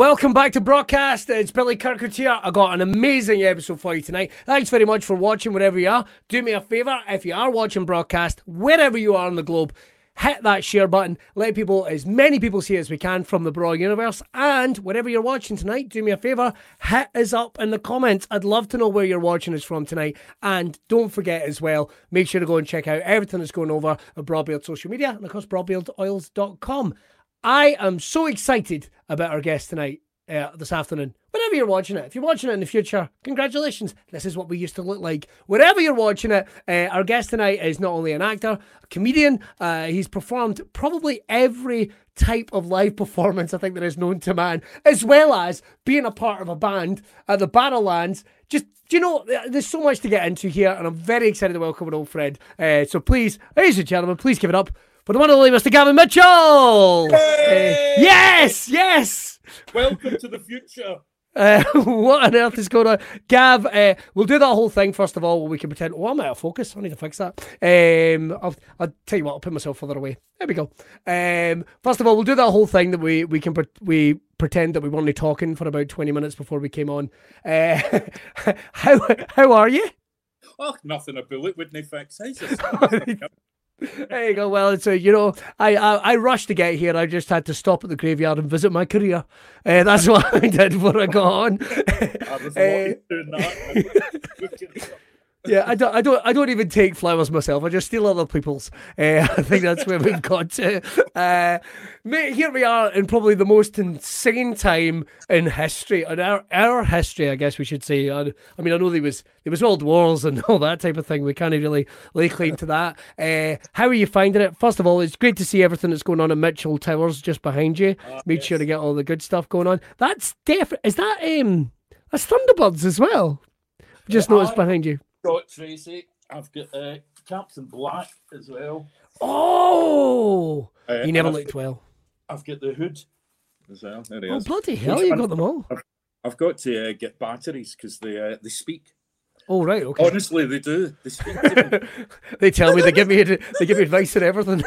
Welcome back to Braw Cast. It's Billy Kirkwood here. I got an amazing episode for you tonight. Thanks very much for watching wherever you are. Do me a favour if you are watching Braw Cast, wherever you are on the globe, hit that share button. Let people, as many people see as we can from the Braw universe. And wherever you're watching tonight, do me a favour, hit us up in the comments. I'd love to know where you're watching us from tonight. And don't forget as well, make sure to go and check out everything that's going over at Braw Beard social media and of course brawbeardoils.com. I am so excited about our guest tonight, uh, this afternoon. Whenever you're watching it, if you're watching it in the future, congratulations. This is what we used to look like. Wherever you're watching it, uh, our guest tonight is not only an actor, a comedian, uh, he's performed probably every type of live performance I think that is known to man, as well as being a part of a band at the Barrowlands. Just, you know, there's so much to get into here, and I'm very excited to welcome an old friend. Uh, so please, ladies and gentlemen, please give it up for the one and only Mr. Gavin Mitchell. Hey! Uh, yes, yes. Welcome to the future. Uh, what on earth is going on? Gav, uh, we'll do that whole thing first of all. Where we can pretend, oh, I'm out of focus. I need to fix that. Um, I'll, I'll tell you what, I'll put myself further away. There we go. Um, first of all, we'll do that whole thing that we, we can, pre- we pretend that we were only talking for about 20 minutes before we came on. Uh, how, how are you? Oh, nothing a bullet wouldn't fix. There you go. Well, it's a, you know, I, I I rushed to get here. I just had to stop at the graveyard and visit my career. Uh, that's what I did before I got on. I was uh. yeah, I don't, I don't, I don't even take flowers myself. I just steal other people's. Uh, I think that's where we've got to. Uh, mate, here we are in probably the most insane time in history, in our our history, I guess we should say. I, I mean, I know there was there was world wars and all that type of thing. We can't really lay claim to that. Uh, how are you finding it? First of all, it's great to see everything that's going on at Mitchell Towers just behind you. Uh, Made yes. sure to get all the good stuff going on. That's different. Is that um? That's Thunderbirds as well. Just Yeah, noticed I- behind you. Got Tracy. I've got uh, Captain Black as well. Oh, Uh, you never I've looked got- well. I've got the hood as well. There he Oh is. bloody hell! You got them all. I've got to uh, get batteries because they uh, they speak. Oh right, okay. Honestly, they do. They speak to me. they tell me they give me they give me advice and everything.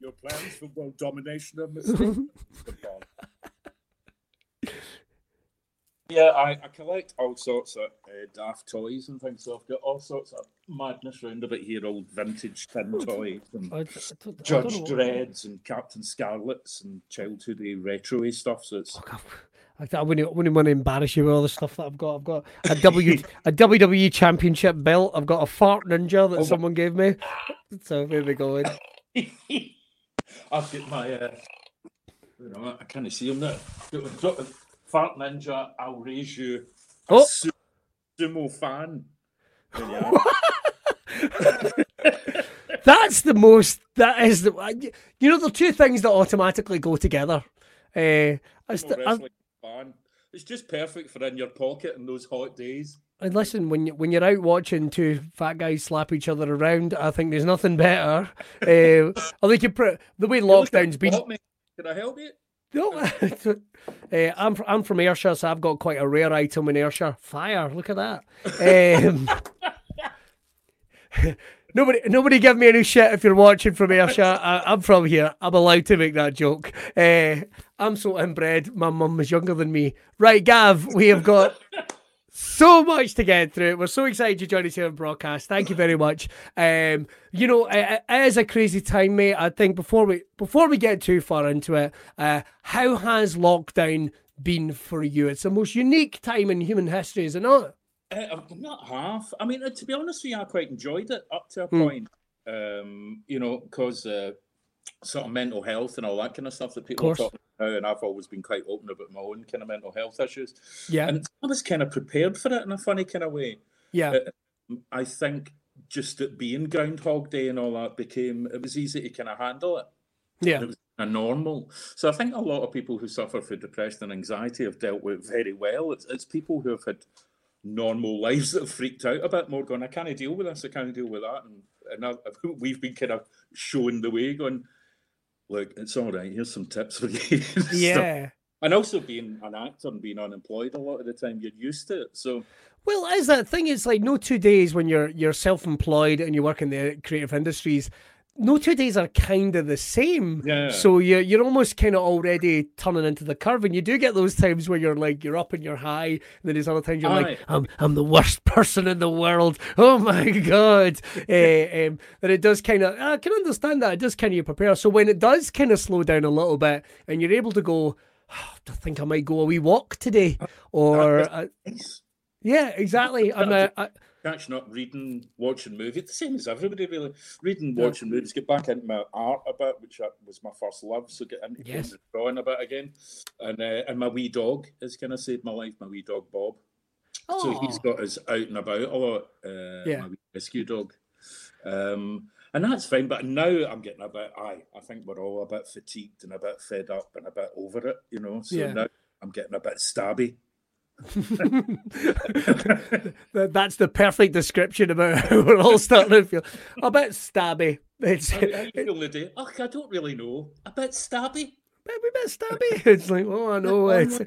Your plans for world domination are mistaken. Yeah, I, I collect all sorts of uh, daft toys and things. So I've got all sorts of madness round about here, old vintage tin toys and I, I don't- I don't Judge. Dreads and Captain Scarlets and childhoody retro stuff. So it's Oh. I, wouldn't, I wouldn't want to embarrass you with all the stuff that I've got. I've got a W a WWE Championship belt. I've got a fart ninja that Oh, someone gave me. So there we go. I've got my, uh, I can't see them now. Fart Ninja, I'll raise you. A Oh. su- sumo fan. There you are. That's the most. That is the. You know the two things that automatically go together. Uh, I Sumo st- I, wrestling fan. It's just perfect for in your pocket in those hot days. and listen, when you, when you're out watching two fat guys slap each other around, I think there's nothing better. Uh, I think you put the way lockdown's been. Can I help you? No, uh, I'm I'm from Ayrshire, so I've got quite a rare item in Ayrshire. Fire! Look at that. Um, nobody, nobody, give me any shit if you're watching from Ayrshire. I, I'm from here. I'm allowed to make that joke. Uh, I'm so inbred. My mum is younger than me. Right, Gav, we have got so much to get through. We're so excited to join us here on Braw Cast. Thank you very much. Um, you know, it, it is a crazy time, mate. I think before we before we get too far into it, uh, how has lockdown been for you? It's the most unique time in human history, is it not? Uh, not half. I mean, uh, to be honest with you, I quite enjoyed it up to a Hmm. point. Um, you know, because uh, sort of mental health and all that kind of stuff that people are talking about, and I've always been quite open about my own kind of mental health issues. Yeah, And I was kind of prepared for it in a funny kind of way. yeah, uh, I think just at being Groundhog Day and all that became it was easy to kind of handle it. yeah. It was a normal. So I think a lot of people who suffer from depression and anxiety have dealt with it very well. It's, it's people who have had normal lives that have freaked out a bit more, going, I can't deal with this, I can't deal with that. And, and I, we've been kind of shown the way, going, look, it's all right, here's some tips for you. Yeah. and also being an actor and being unemployed a lot of the time, you're used to it. So Well, is that thing? It's like no two days when you're you're self-employed and you work in the creative industries. No two days are kind of the same. Yeah. So you're you're almost kind of already turning into the curve, and you do get those times where you're like you're up and you're high, and then there's other times you're Aye. like I'm I'm the worst person in the world. Oh my god. uh, um, but it does kind of I can understand that it does kind of prepare. So when it does kind of slow down a little bit, and you're able to go, "Oh, I think I might go a wee walk today, or uh, yeah, exactly. I'm I, catching up, reading, watching movies. The same as everybody, really. Reading, watching movies. Get back into my art a bit, which was my first love. So get into Yes. drawing a bit again. And uh, and my wee dog has kind of saved my life. My wee dog Bob. So he's got us out and about a lot. Uh, Yeah. My wee rescue dog. Um, and that's fine. But now I'm getting a bit. Aye, I think we're all a bit fatigued and a bit fed up and a bit over it. You know. So Yeah. now I'm getting a bit stabby. That- That's the perfect description about how we're all starting to feel a bit stabby. It's How, how you feeling today? Oh, I don't really know. A bit stabby. maybe a bit stabby. It's like, oh, I know. Oh, it's, uh,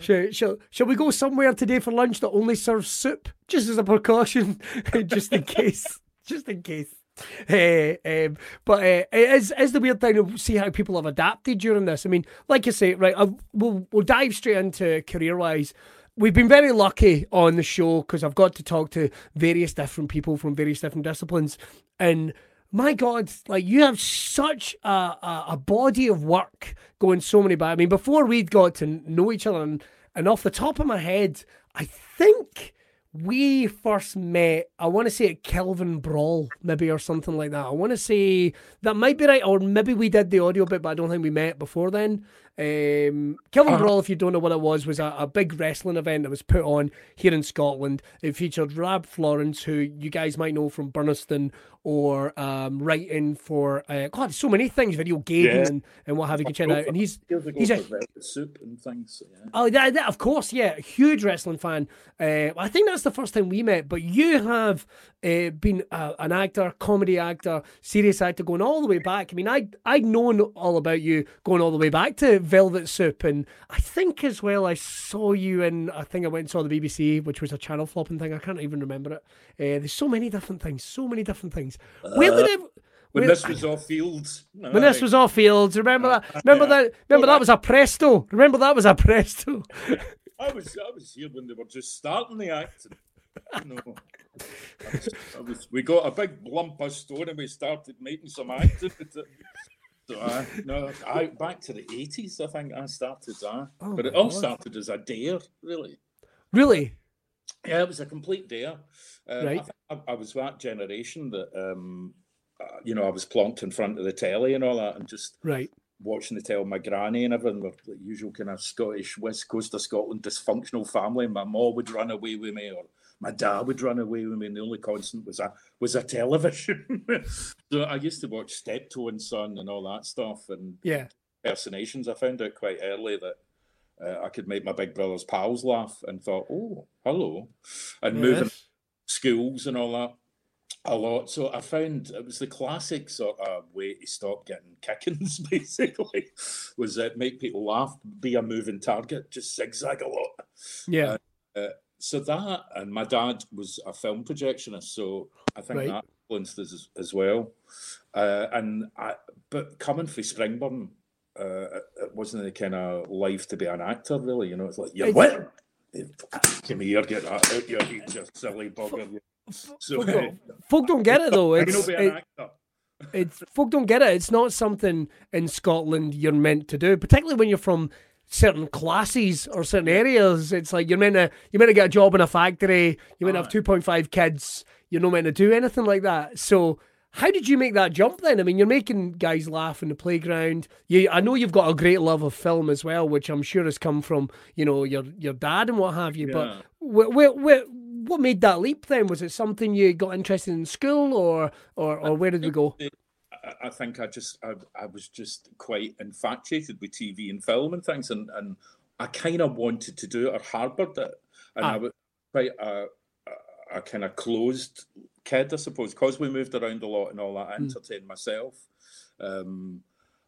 shall, shall, shall we go somewhere today for lunch that only serves soup, just as a precaution, just in case, just in case. Eh, um, but uh, it is, is the weird thing to see how people have adapted during this. I mean, like you say, right? I, we'll we'll dive straight into career wise. We've been very lucky on the show because I've got to talk to various different people from various different disciplines, and my God, like you have such a, a, a body of work going so many back. I mean, before we'd got to know each other, and, and off the top of my head, I think we first met, I want to say at Kelvin Brawl, maybe, or something like that. I want to say that might be right, or maybe we did the audio bit, but I don't think we met before then. Um, Kelvin Brawl, if you don't know what it was, was a, a big wrestling event that was put on here in Scotland. It featured Rab Florence, who you guys might know from Burnistoun or um, writing for uh, God, so many things, video gaming Yeah. and, and what have you. Can check out. And he's he's a Velvet soup and things. So, yeah. Oh, that, that, of course, yeah, huge wrestling fan. Uh, I think that's the first time we met. But you have uh, been uh, an actor, comedy actor, serious actor, going all the way back. I mean, I I'd known all about you going all the way back to Velvet Soup, and I think as well I saw you in. I think I went and saw the BBC, which was a channel flopping thing. I can't even remember it. Uh, there's so many different things, so many different things. Where did uh, it? When this was off fields. when this was off fields, remember that? Remember yeah. that? Remember that was a presto. Remember that was a presto. I was I was here when they were just starting the acting. You know, I was, I was, we got a big lump of stone and we started making some acting. So I, no, I back to the eighties. I think I started that, Oh but it all God. started as a dare, really. Really? Yeah, it was a complete dare. Um, Right. I, I, was that generation that, um, uh, you know, I was plonked in front of the telly and all that, and just Right. watching the telly. My granny and everything were the usual kind of Scottish West Coast of Scotland dysfunctional family. My mom would run away with me, or my dad would run away with me, and the only constant was a was a television. so I used to watch Steptoe and Son and all that stuff, and Yeah. impersonations. I found out quite early that. Uh, I could make my big brother's pals laugh and thought, oh, hello. And moving Yes. Schools and all that a lot. So I found it was the classic sort of way to stop getting kickings, basically, was that make people laugh, be a moving target, just zigzag a lot. Yeah. So that, and my dad was a film projectionist, so I think Right. that influenced us as, as well. Uh, and I, but coming from Springburn, uh, it- it wasn't the kind of life to be an actor, really. You know, it's like you're It's- what? Come here, get that out your head, you silly bugger. you." So folk, don't, folk don't get it though. It's, know be an it, it's folk don't get it. It's not something in Scotland you're meant to do, particularly when you're from certain classes or certain areas. It's like you're meant to you're meant to get a job in a factory. You're meant to have two point five kids. You're not meant to do anything like that. So. How did you make that jump then? I mean, you're making guys laugh in the playground. You, I know you've got a great love of film as well, which I'm sure has come from you know your your dad and what have you. Yeah. But wh- wh- wh- what made that leap then? Was it something you got interested in school, or or, or where did we go? I- I think I just I, I was just quite infatuated with TV and film and things, and, and I kind of wanted to do it or harboured it, and Ah. I was quite a, a, a kind of closed kid, I suppose, because we moved around a lot and all that. I entertained myself, um,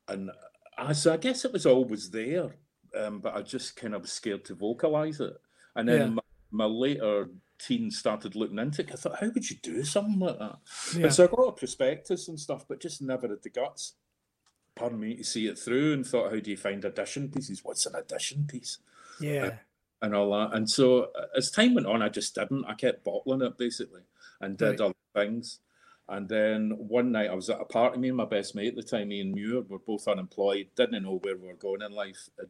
and I so I guess it was always there, um, but I just kind of was scared to vocalise it. And then Yeah. my, my later teens started looking into it. I thought, how would you do something like that? Yeah. And so I got a prospectus and stuff, but just never had the guts, pardon me, to see it through and thought, how do you find audition pieces? What's an audition piece? Yeah. And all that. And so uh, as time went on, I just didn't. I kept bottling it basically and did Right. other things. And then one night I was at a party, me and my best mate at the time, Ian Muir, were both unemployed, didn't know where we were going in life, uh,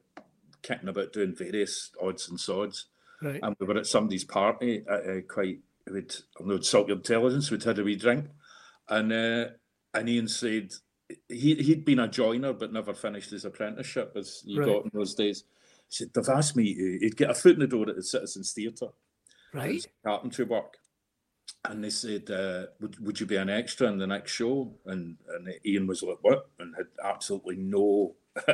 kicking about doing various odds and sods Right. and we were at somebody's party at uh, quite we'd I'll not insult your intelligence we'd had a wee drink and uh, and Ian said he, he'd been a joiner but never finished his apprenticeship as you Right. got in those days he said they've asked me he'd get a foot in the door at the Citizens Theatre Right. carpentry work and they said uh, would, would you be an extra in the next show and, and Ian was like what and had absolutely no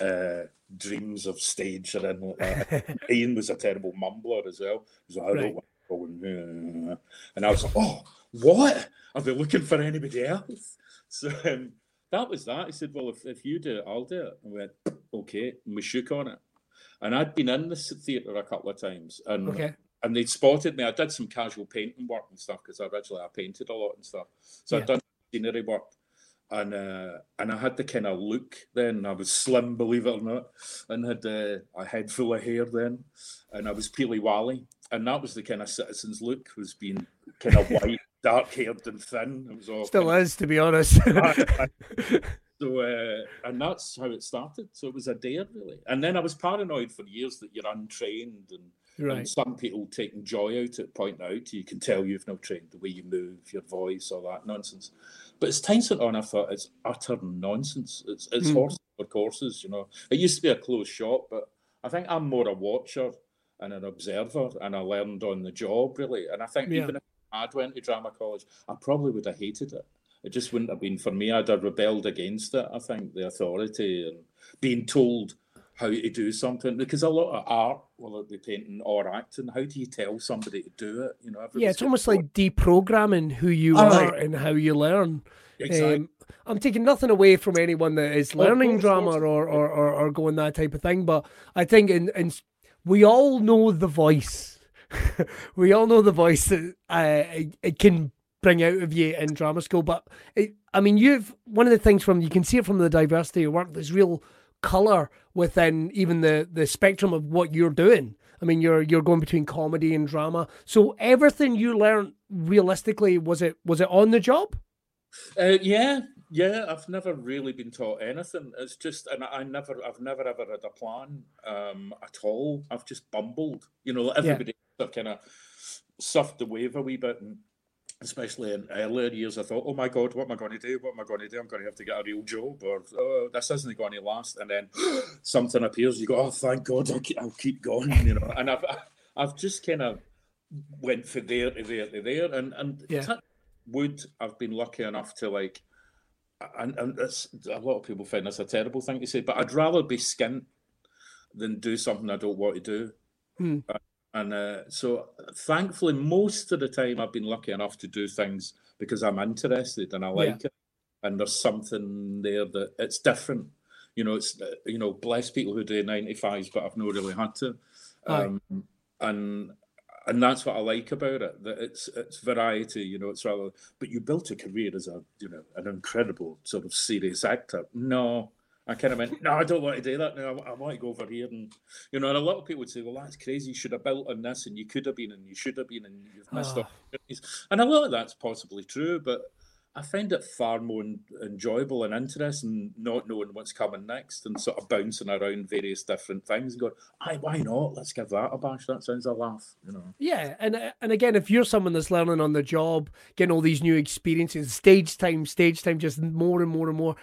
uh, dreams of stage or anything like that. Ian was a terrible mumbler as well. He was like, I Right. don't want to go uh," And I was like, oh, what? I've been looking for anybody else. So um, that was that. He said, well, if, if you do it, I'll do it. And we went, okay. And we shook on it. And I'd been in this theatre a couple of times. And Okay. And they'd spotted me. I did some casual painting work and stuff because originally I painted a lot and stuff. So Yeah. I'd done scenery work, and uh, and I had the kind of look then. I was slim, believe it or not, and had uh, a head full of hair then, and I was peely wally, and that was the kind of citizens look was being kind of white, dark haired and thin. It was all Still kind is, to be honest. so uh, and that's how it started. So it was a dare really, and then I was paranoid for years that you're untrained and. And right. some people taking joy out at point out you can tell you've not trained the way you move, your voice, all that nonsense. But as time went on, I thought it's utter nonsense. It's it's Mm. horses for courses, you know. It used to be a closed shop, but I think I'm more a watcher and an observer, and I learned on the job really. And I think Yeah. even if I had went to drama college, I probably would have hated it. It just wouldn't have been for me. I'd have rebelled against it. I think the authority and being told how to do something because a lot of art, whether it be painting or acting, how do you tell somebody to do it? You know, Yeah, everybody's almost like deprogramming who you Aye. are and how you learn. Exactly. Um, I'm taking nothing away from anyone that is learning course, drama or, or, or, or going that type of thing, but I think in, in we all know the voice. we all know the voice that uh, it, it can bring out of you in drama school. But it, I mean, you've one of the things from you can see it from the diversity of work. There's real color within even the the spectrum of what you're doing. I mean, you're you're going between comedy and drama. So everything you learned realistically was it was it on the job? Uh, yeah, yeah. I've never really been taught anything. It's just, and I never, I've never ever had a plan um, at all. I've just bumbled. You know, everybody kind of surfed the wave a wee bit, and especially in earlier years, I thought, "Oh my God, what am I going to do? What am I going to do? I'm going to have to get a real job, or oh, this isn't going to last." And then something appears. You go, "Oh, thank God, I'll keep, I'll keep going." You know, and I've, I've just kind of went from there to there to there, and and Yeah. wood, I've been lucky enough to like, and and it's, a lot of people find this a terrible thing to say, but I'd rather be skint than do something I don't want to do. Hmm. Uh, And uh, so, thankfully, most of the time, I've been lucky enough to do things because I'm interested and I like it, and there's something there that it's different. You know, it's uh, you know, bless people who do 95s, but I've not really had to. Um, and and that's what I like about it. That it's it's variety. You know, it's rather. But you built a career as a you know an incredible sort of serious actor. No, I kind of went. No, I don't want to do that. No, I, I want to go over here and you know. And a lot of people would say, "Well, that's crazy. You should have built on this, and you could have been, and you should have been, and you've missed Ah. opportunities." And a lot of that's possibly true, but. I find it far more en- enjoyable and interesting not knowing what's coming next and sort of bouncing around various different things and going, Aye, why not? Let's give that a bash. That sounds a laugh, you know. Yeah, and and again, if you're someone that's learning on the job, getting all these new experiences, stage time, stage time, just more and more and more,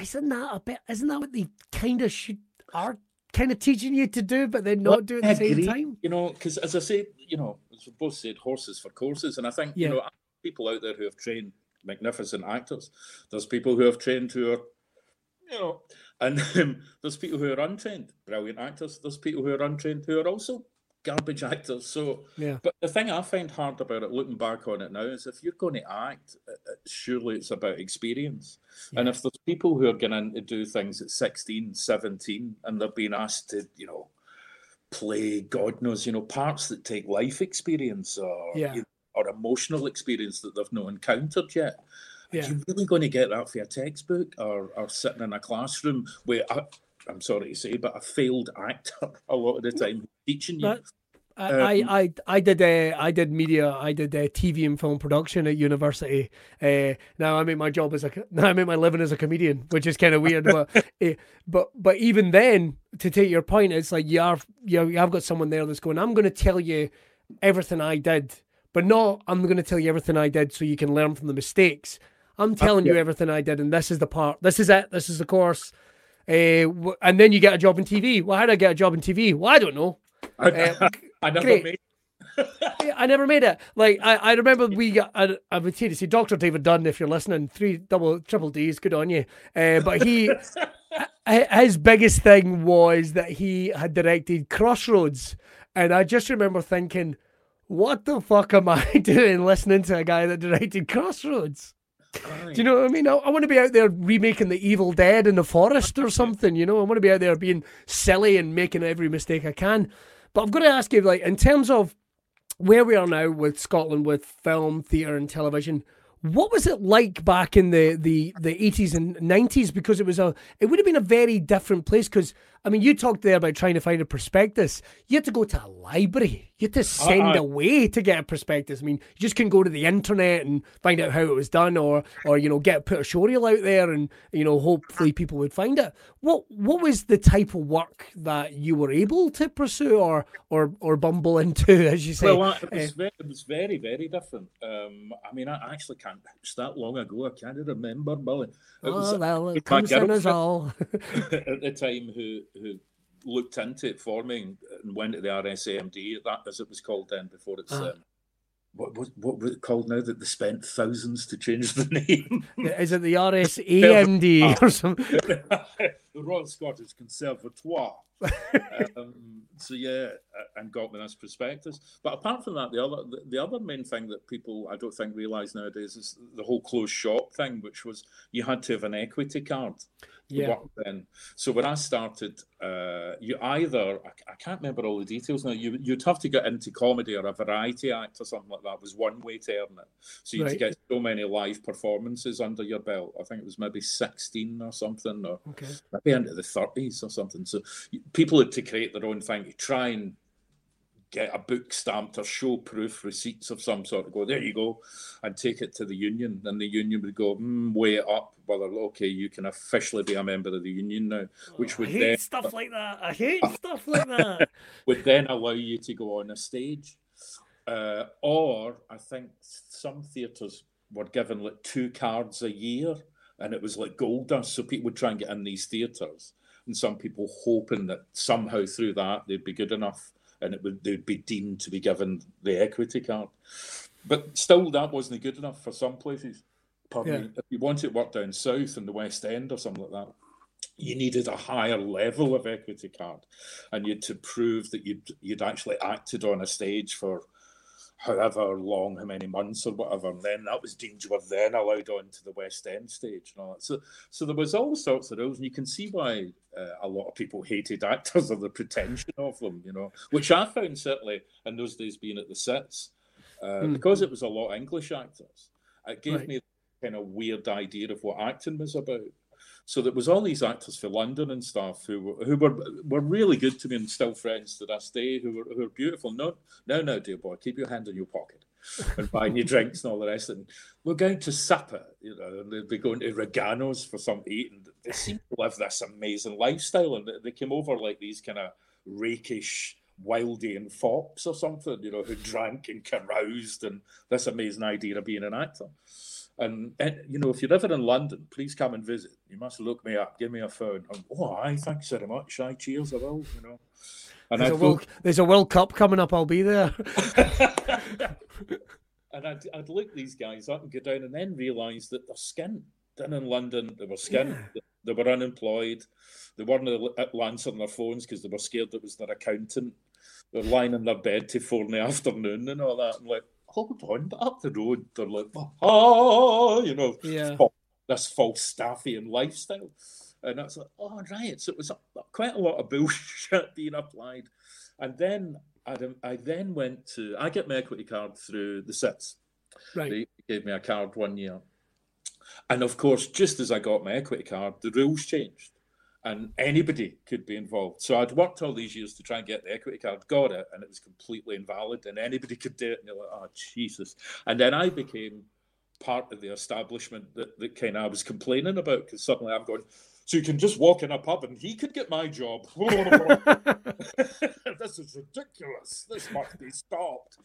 isn't that a bit? Isn't that what they kind of should are kind of teaching you to do, but then not Well, do at the same time? You know, because as I said, you know, as we both said, horses for courses, and I think Yeah. you know, people out there who have trained magnificent actors. There's people who have trained who are, you know, and um, there's people who are untrained, brilliant actors. There's people who are untrained who are also garbage actors. So, Yeah. but the thing I find hard about it, looking back on it now, is if you're going to act, uh, uh, surely it's about experience. And if there's people who are going to do things at 16, 17, and they're being asked to, you know, play, God knows, you know, parts that take life experience or Yeah. you know, or emotional experience that they've not encountered yet. Yeah. Are you really going to get that for a textbook or, or sitting in a classroom where I, I'm sorry to say, but a failed actor a lot of the time teaching you? That- I, Um, I, I, I did uh, I did media I did uh, TV and film production at university. Uh, now I make my job as a now I make my living as a comedian, which is kind of weird. but, uh, but but even then, to take your point, it's like you are you you have got someone there that's going. I'm going to tell you everything I did, but not I'm going to tell you everything I did so you can learn from the mistakes. I'm telling you yeah. everything I did, and this is the part. This is it. This is the course. Uh, and then you get a job in TV. Well, how did I get a job in TV? Well, I don't know. I, uh, I never great. made Yeah, I never made it. Like I, I remember we got. I, I would say to see Doctor David Dunn if you're listening. Three double triple D's, good on you. Uh, but he, his biggest thing was that he had directed Crossroads, and I just remember thinking, "What the fuck am I doing listening to a guy that directed Crossroads?" Do you know what I mean? I, I want to be out there remaking the Evil Dead in the forest or something. You know, I want to be out there being silly and making every mistake I can. But I've got to ask you, like, in terms of where we are now with Scotland, with film, theatre, and television, what was it like back in the the the eighties and nineties? Because it was a, it would have been a very different place. Because I mean, you talked there about trying to find a prospectus. You had to go to a library. You had to send I- away to get a prospectus. I mean, you just couldn't go to the internet and find out how it was done, or or you know, get put a showreel out there and you know, hopefully people would find it. What what was the type of work that you were able to pursue or or or bumble into, as you say? Well, it was, Uh, very, it was very, very different. Um, I mean, I actually can't. It's that long ago. I can't remember, Billy. It was oh, well, it it was my comes in us all. at the time who who looked into it for me and- and went to the RSAMD, that as it was called then before it's. Ah. Um, what, what, what was it called now that they spent thousands to change the name? Is it the RSAMD or something? the Royal Scottish Conservatoire. um, so yeah, and got me this prospectus. But apart from that, the other the, the other main thing that people I don't think realise nowadays is the whole closed shop thing, which was you had to have an equity card. Yeah. work then. So when I started, uh, you either I, I can't remember all the details now. You you'd have to get into comedy or a variety act or something like that. Was one way to earn it. So you had to Right. get so many live performances under your belt. I think it was maybe sixteen or something, or Okay. maybe into the thirties or something. So people had to create their own thing to try and get a book stamped or show proof receipts of some sort. Go there, you go, and take it to the union, and the union would go mm, weigh it up. Well, okay, you can officially be a member of the union now, which Oh, I would hate then stuff like that. I hate stuff like that. would then allow you to go on a stage. Uh, or I think some theatres were given like two cards a year, and it was like gold dust. So people would try and get in these theatres, and some people hoping that somehow through that they'd be good enough, and it would they'd be deemed to be given the equity card. But still, that wasn't good enough for some places. Pardon Yeah. If you wanted work down south in the West End or something like that, you needed a higher level of equity card, and you had to prove that you'd you'd actually acted on a stage for however long, how many months or whatever, and then that was deemed you were then allowed on to the West End stage and all that. So, so there was all sorts of rules, and you can see why uh, a lot of people hated actors or the pretension of them, you know, which I found certainly in those days being at the sets, uh, Hmm. because it was a lot of English actors. It gave Right. me a kind of weird idea of what acting was about. So there was all these actors for London and stuff who were who were were really good to me and still friends to this day. Who were who were beautiful. No, no, no, dear boy, keep your hand in your pocket and buying your drinks and all the rest. And we're going to supper, you know, and they'd be going to Rogano's for some eat, and they seem to live this amazing lifestyle. And they, came over like these kind of rakish. Wildean fops or something, you know, who drank and caroused, and this amazing idea of being an actor. And, and, you know, if you're ever in London, please come and visit. You must look me up, give me a phone. And, oh, I thanks very much. I cheers, I will. You know. And There's a, I'd World, there's a World Cup coming up. I'll be there. and I'd, I'd look these guys up and go down, and then realise that they're skint. Down in London, they were skint. They were unemployed. They weren't at answering their phones because they were scared it was their accountant. They're lying in their bed till four in the afternoon and all that. I'm like, hold on, but up the road, they're like, oh, you know, Yeah. this Falstaffian lifestyle. And that's like, oh, right. So it was quite a lot of bullshit being applied. And then I then went to, I get my equity card through the Citz. Right. They gave me a card one year. And of course, just as I got my equity card, the rules changed and anybody could be involved. So I'd worked all these years to try and get the equity card, got it, and it was completely invalid, and anybody could do it. And you're like, oh, Jesus. And then I became part of the establishment that, that kind of I was complaining about because suddenly I'm going, so you can just walk in a pub and he could get my job. this is ridiculous. This must be stopped.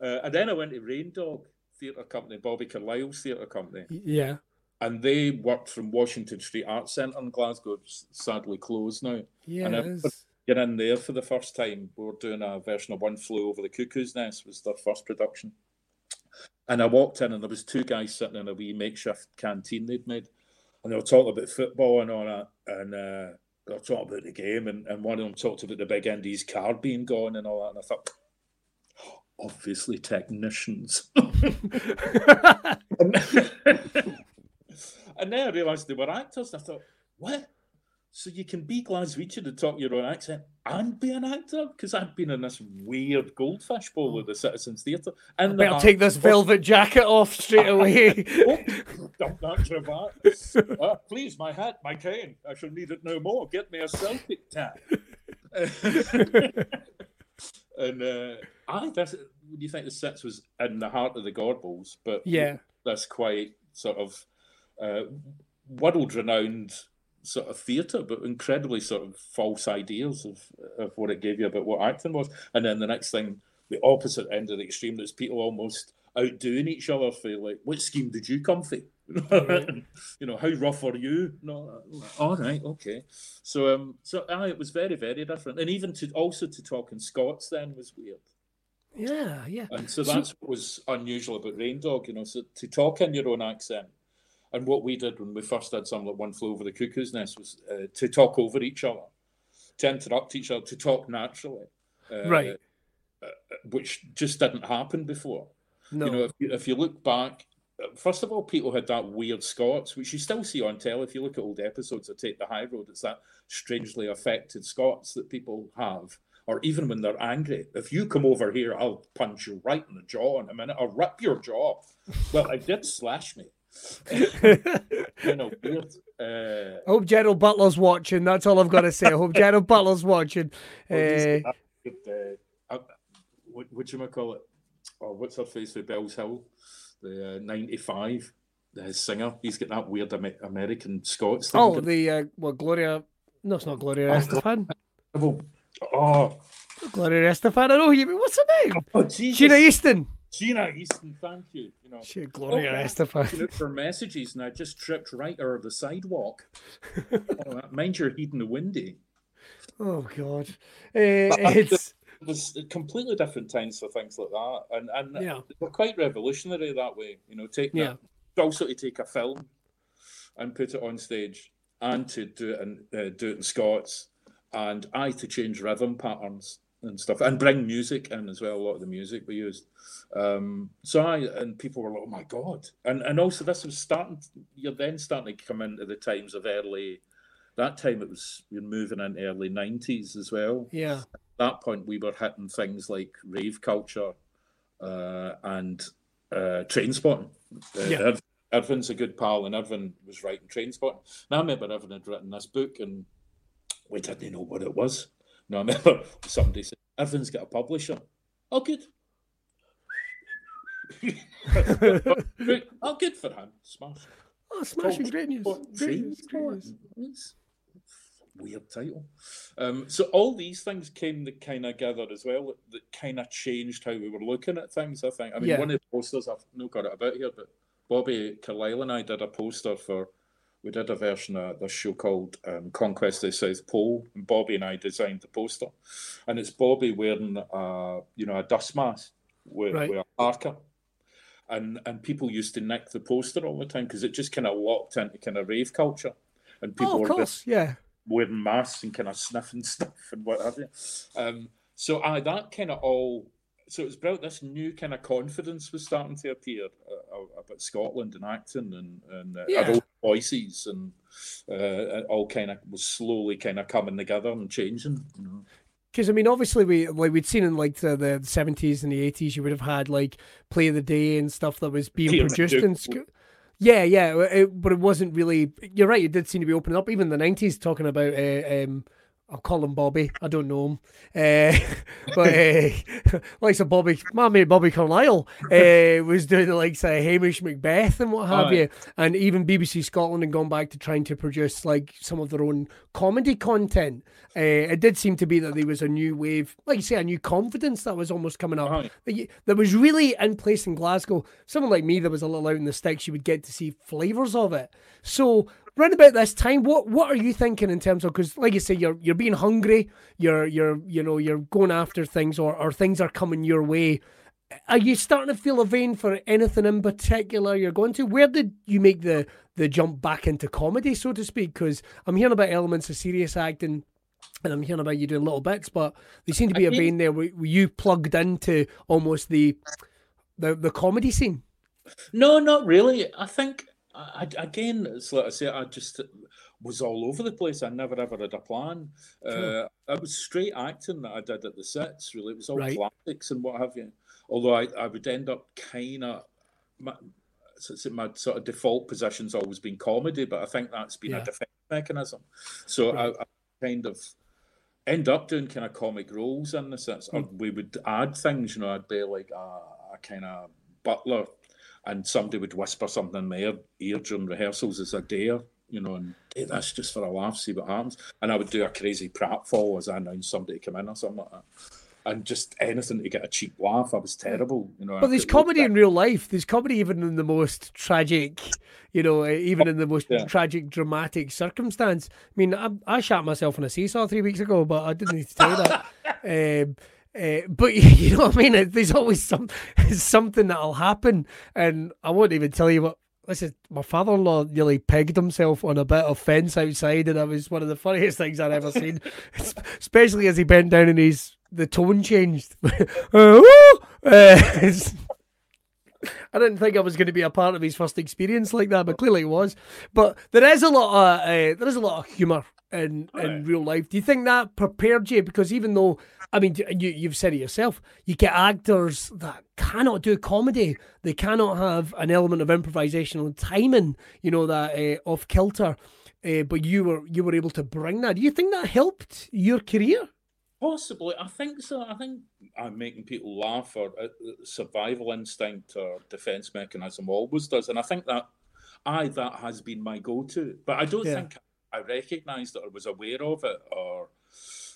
Uh, and then I went to Rain Dog Theatre Company, Bobby Carlyle's theatre company. Yeah. And they worked from Washington Street Arts Centre in Glasgow, sadly closed now. Yeah. And I get in there for the first time. We were doing a version of One Flew Over the Cuckoo's Nest, was their first production. And I walked in and there was two guys sitting in a wee makeshift canteen they'd made. And they were talking about football and all that. And uh, they were talking about the game. And, and one of them talked about the big Indies card being gone and all that. And I thought, obviously technicians. and then I realised they were actors. And I thought, what? So you can be Glaswegian and talk your own accent and be an actor? Because I've been in this weird goldfish bowl of the Citizens Theatre. And I'll take this velvet jacket off straight away. oh, dump that cravat. Uh, please, my hat, my cane. I shall need it no more. Get me a Celtic tag. and uh, I, that's, when you think the Citz was in the heart of the Gorbals, but yeah, that's quite sort of uh, world renowned sort of theatre, but incredibly sort of false ideas of, of what it gave you about what acting was. And then the next thing, the opposite end of the extreme, there's people almost outdoing each other for like, what scheme did you come for? you know, how rough are you? No, all right, okay. So, um, so ah, it was very, very different, and even to also to talk in Scots then was weird. Yeah, yeah. And so that's so, what was unusual about Rain Dog, you know. So to talk in your own accent, and what we did when we first did something like One Flew Over the Cuckoo's Nest was uh, to talk over each other, to interrupt each other, to talk naturally, uh, right? Uh, which just didn't happen before. No. You know, if you, if you look back first of all, people had that weird Scots, which you still see on telly. If you look at old episodes of Take the High Road, it's that strangely affected Scots that people have. Or even when they're angry, if you come over here, I'll punch you right in the jaw in a minute. I'll rip your jaw. Well, I did slash me. You know, weird. Uh, I hope Gerard Butler's watching. That's all I've got to say. I hope Gerard Butler's watching. uh, uh, what, what you call it? Oh, what's her face with Bellshill? the uh, 95 the singer he's got that weird american scots thing oh the uh, well gloria no it's not gloria estefan oh gloria estefan i know you what's her name oh, Jesus. Sheena Easton Sheena Easton, thank you. You know, she Gloria oh, Estefan. Look for messages, and I just tripped right over the sidewalk. oh, mind your heat in the windy. Oh God, uh, it's was completely different times for things like that, and and yeah. they're quite revolutionary that way. You know, take yeah. that, also to take a film and put it on stage, and to do it in uh, do it in Scots, and I to change rhythm patterns and stuff, and bring music in as well. A lot of the music we used. Um, so I and people were like, "Oh my god!" And and also this was starting. You're then starting to come into the times of early. That time it was you're moving into early nineties as well. Yeah that point, we were hitting things like rave culture uh, and uh, Trainspotting. Uh, yeah. Irvine's a good pal, and Irvine was writing Trainspotting. Now I remember Irvine had written this book, and we didn't know what it was. No, I remember somebody said, Irvine's got a publisher. Oh, good. oh, good for him. Smash. Oh, smashing great news. Great news. Great news weird title. Um, so all these things came that kind of gathered as well that kind of changed how we were looking at things. I think. I mean, yeah. one of the posters I've not got it about here, but Bobby Carlyle and I did a poster for. We did a version of this show called um, Conquest of the South Pole, and Bobby and I designed the poster, and it's Bobby wearing a you know a dust mask with, right. with a parka, and and people used to nick the poster all the time because it just kind of locked into kind of rave culture, and people oh, of were course, yeah wearing masks and kind of sniffing stuff and what have you. Um, so I that kind of all. So it was about this new kind of confidence was starting to appear uh, about Scotland and acting and and uh, yeah. adult voices and uh, all kind of was slowly kind of coming together and changing. You know. Because I mean, obviously, we like we'd seen in like the, the 70s and the 80s, you would have had like play of the day and stuff that was being Peter produced in school. Yeah, yeah, it, but it wasn't really. You're right. It did seem to be opening up. Even the 90s, talking about. Uh, um, I'll call him Bobby. I don't know him, uh, but uh, likes of Bobby, my mate Bobby Carlyle uh, was doing the likes of Hamish Macbeth and what have you, and even BBC Scotland had gone back to trying to produce like some of their own comedy content. Uh, it did seem to be that there was a new wave, like you say, a new confidence that was almost coming up. That that was really in place in Glasgow. Someone like me that was a little out in the sticks, you would get to see flavours of it. So round about this time, what what are you thinking in terms of because like you say, you're you're being hungry, you're you're you know, you're going after things or, or things are coming your way. Are you starting to feel a vein for anything in particular you're going to? Where did you make the the jump back into comedy, so to speak? Because I'm hearing about elements of serious acting and I'm hearing about you doing little bits, but there seemed to be a vein there where, you plugged into almost the the the comedy scene. No, not really. I think I, again, it's like I say, I just was all over the place. I never ever had a plan. Uh, it was straight acting that I did at the sets. Really, it was all Right. classics and what have you. Although I, I would end up kind of. My, my sort of default position's always been comedy, but I think that's been Yeah. a defense mechanism. So Right. I, I kind of end up doing kind of comic roles in the sense, or we would add things. You know, I'd be like a, a kind of butler, and somebody would whisper something in my ear, ear during rehearsals as a dare. You know, and hey, that's just for a laugh, see what happens. And I would do a crazy pratfall as I announced somebody to come in or something like that. And just anything to get a cheap laugh. I was terrible, you know. But there's comedy in real life. There's comedy even in the most tragic, you know, eh, even in the most Yeah. tragic, dramatic circumstance. I mean, I, I shot myself on a seesaw three weeks ago, but I didn't need to tell you that. um, uh, but you know what I mean? There's always some something that'll happen, and I won't even tell you what. Listen, my father-in-law nearly pegged himself on a bit of fence outside, and that was one of the funniest things I'd ever seen. Especially as he bent down and his the tone changed. uh! I didn't think I was going to be a part of his first experience like that, but clearly it was. But there is a lot of uh, there is a lot of humour in in real life. Do you think that prepared you? Because even though I mean, you you've said it yourself, you get actors that cannot do comedy. They cannot have an element of improvisation and timing. You know that uh, off kilter. Uh, but you were you were able to bring that. Do you think that helped your career? Possibly, I think so. I think I'm making people laugh or uh, survival instinct or defense mechanism always does, and I think that I that has been my go-to. But I don't Yeah. think I recognised it or was aware of it or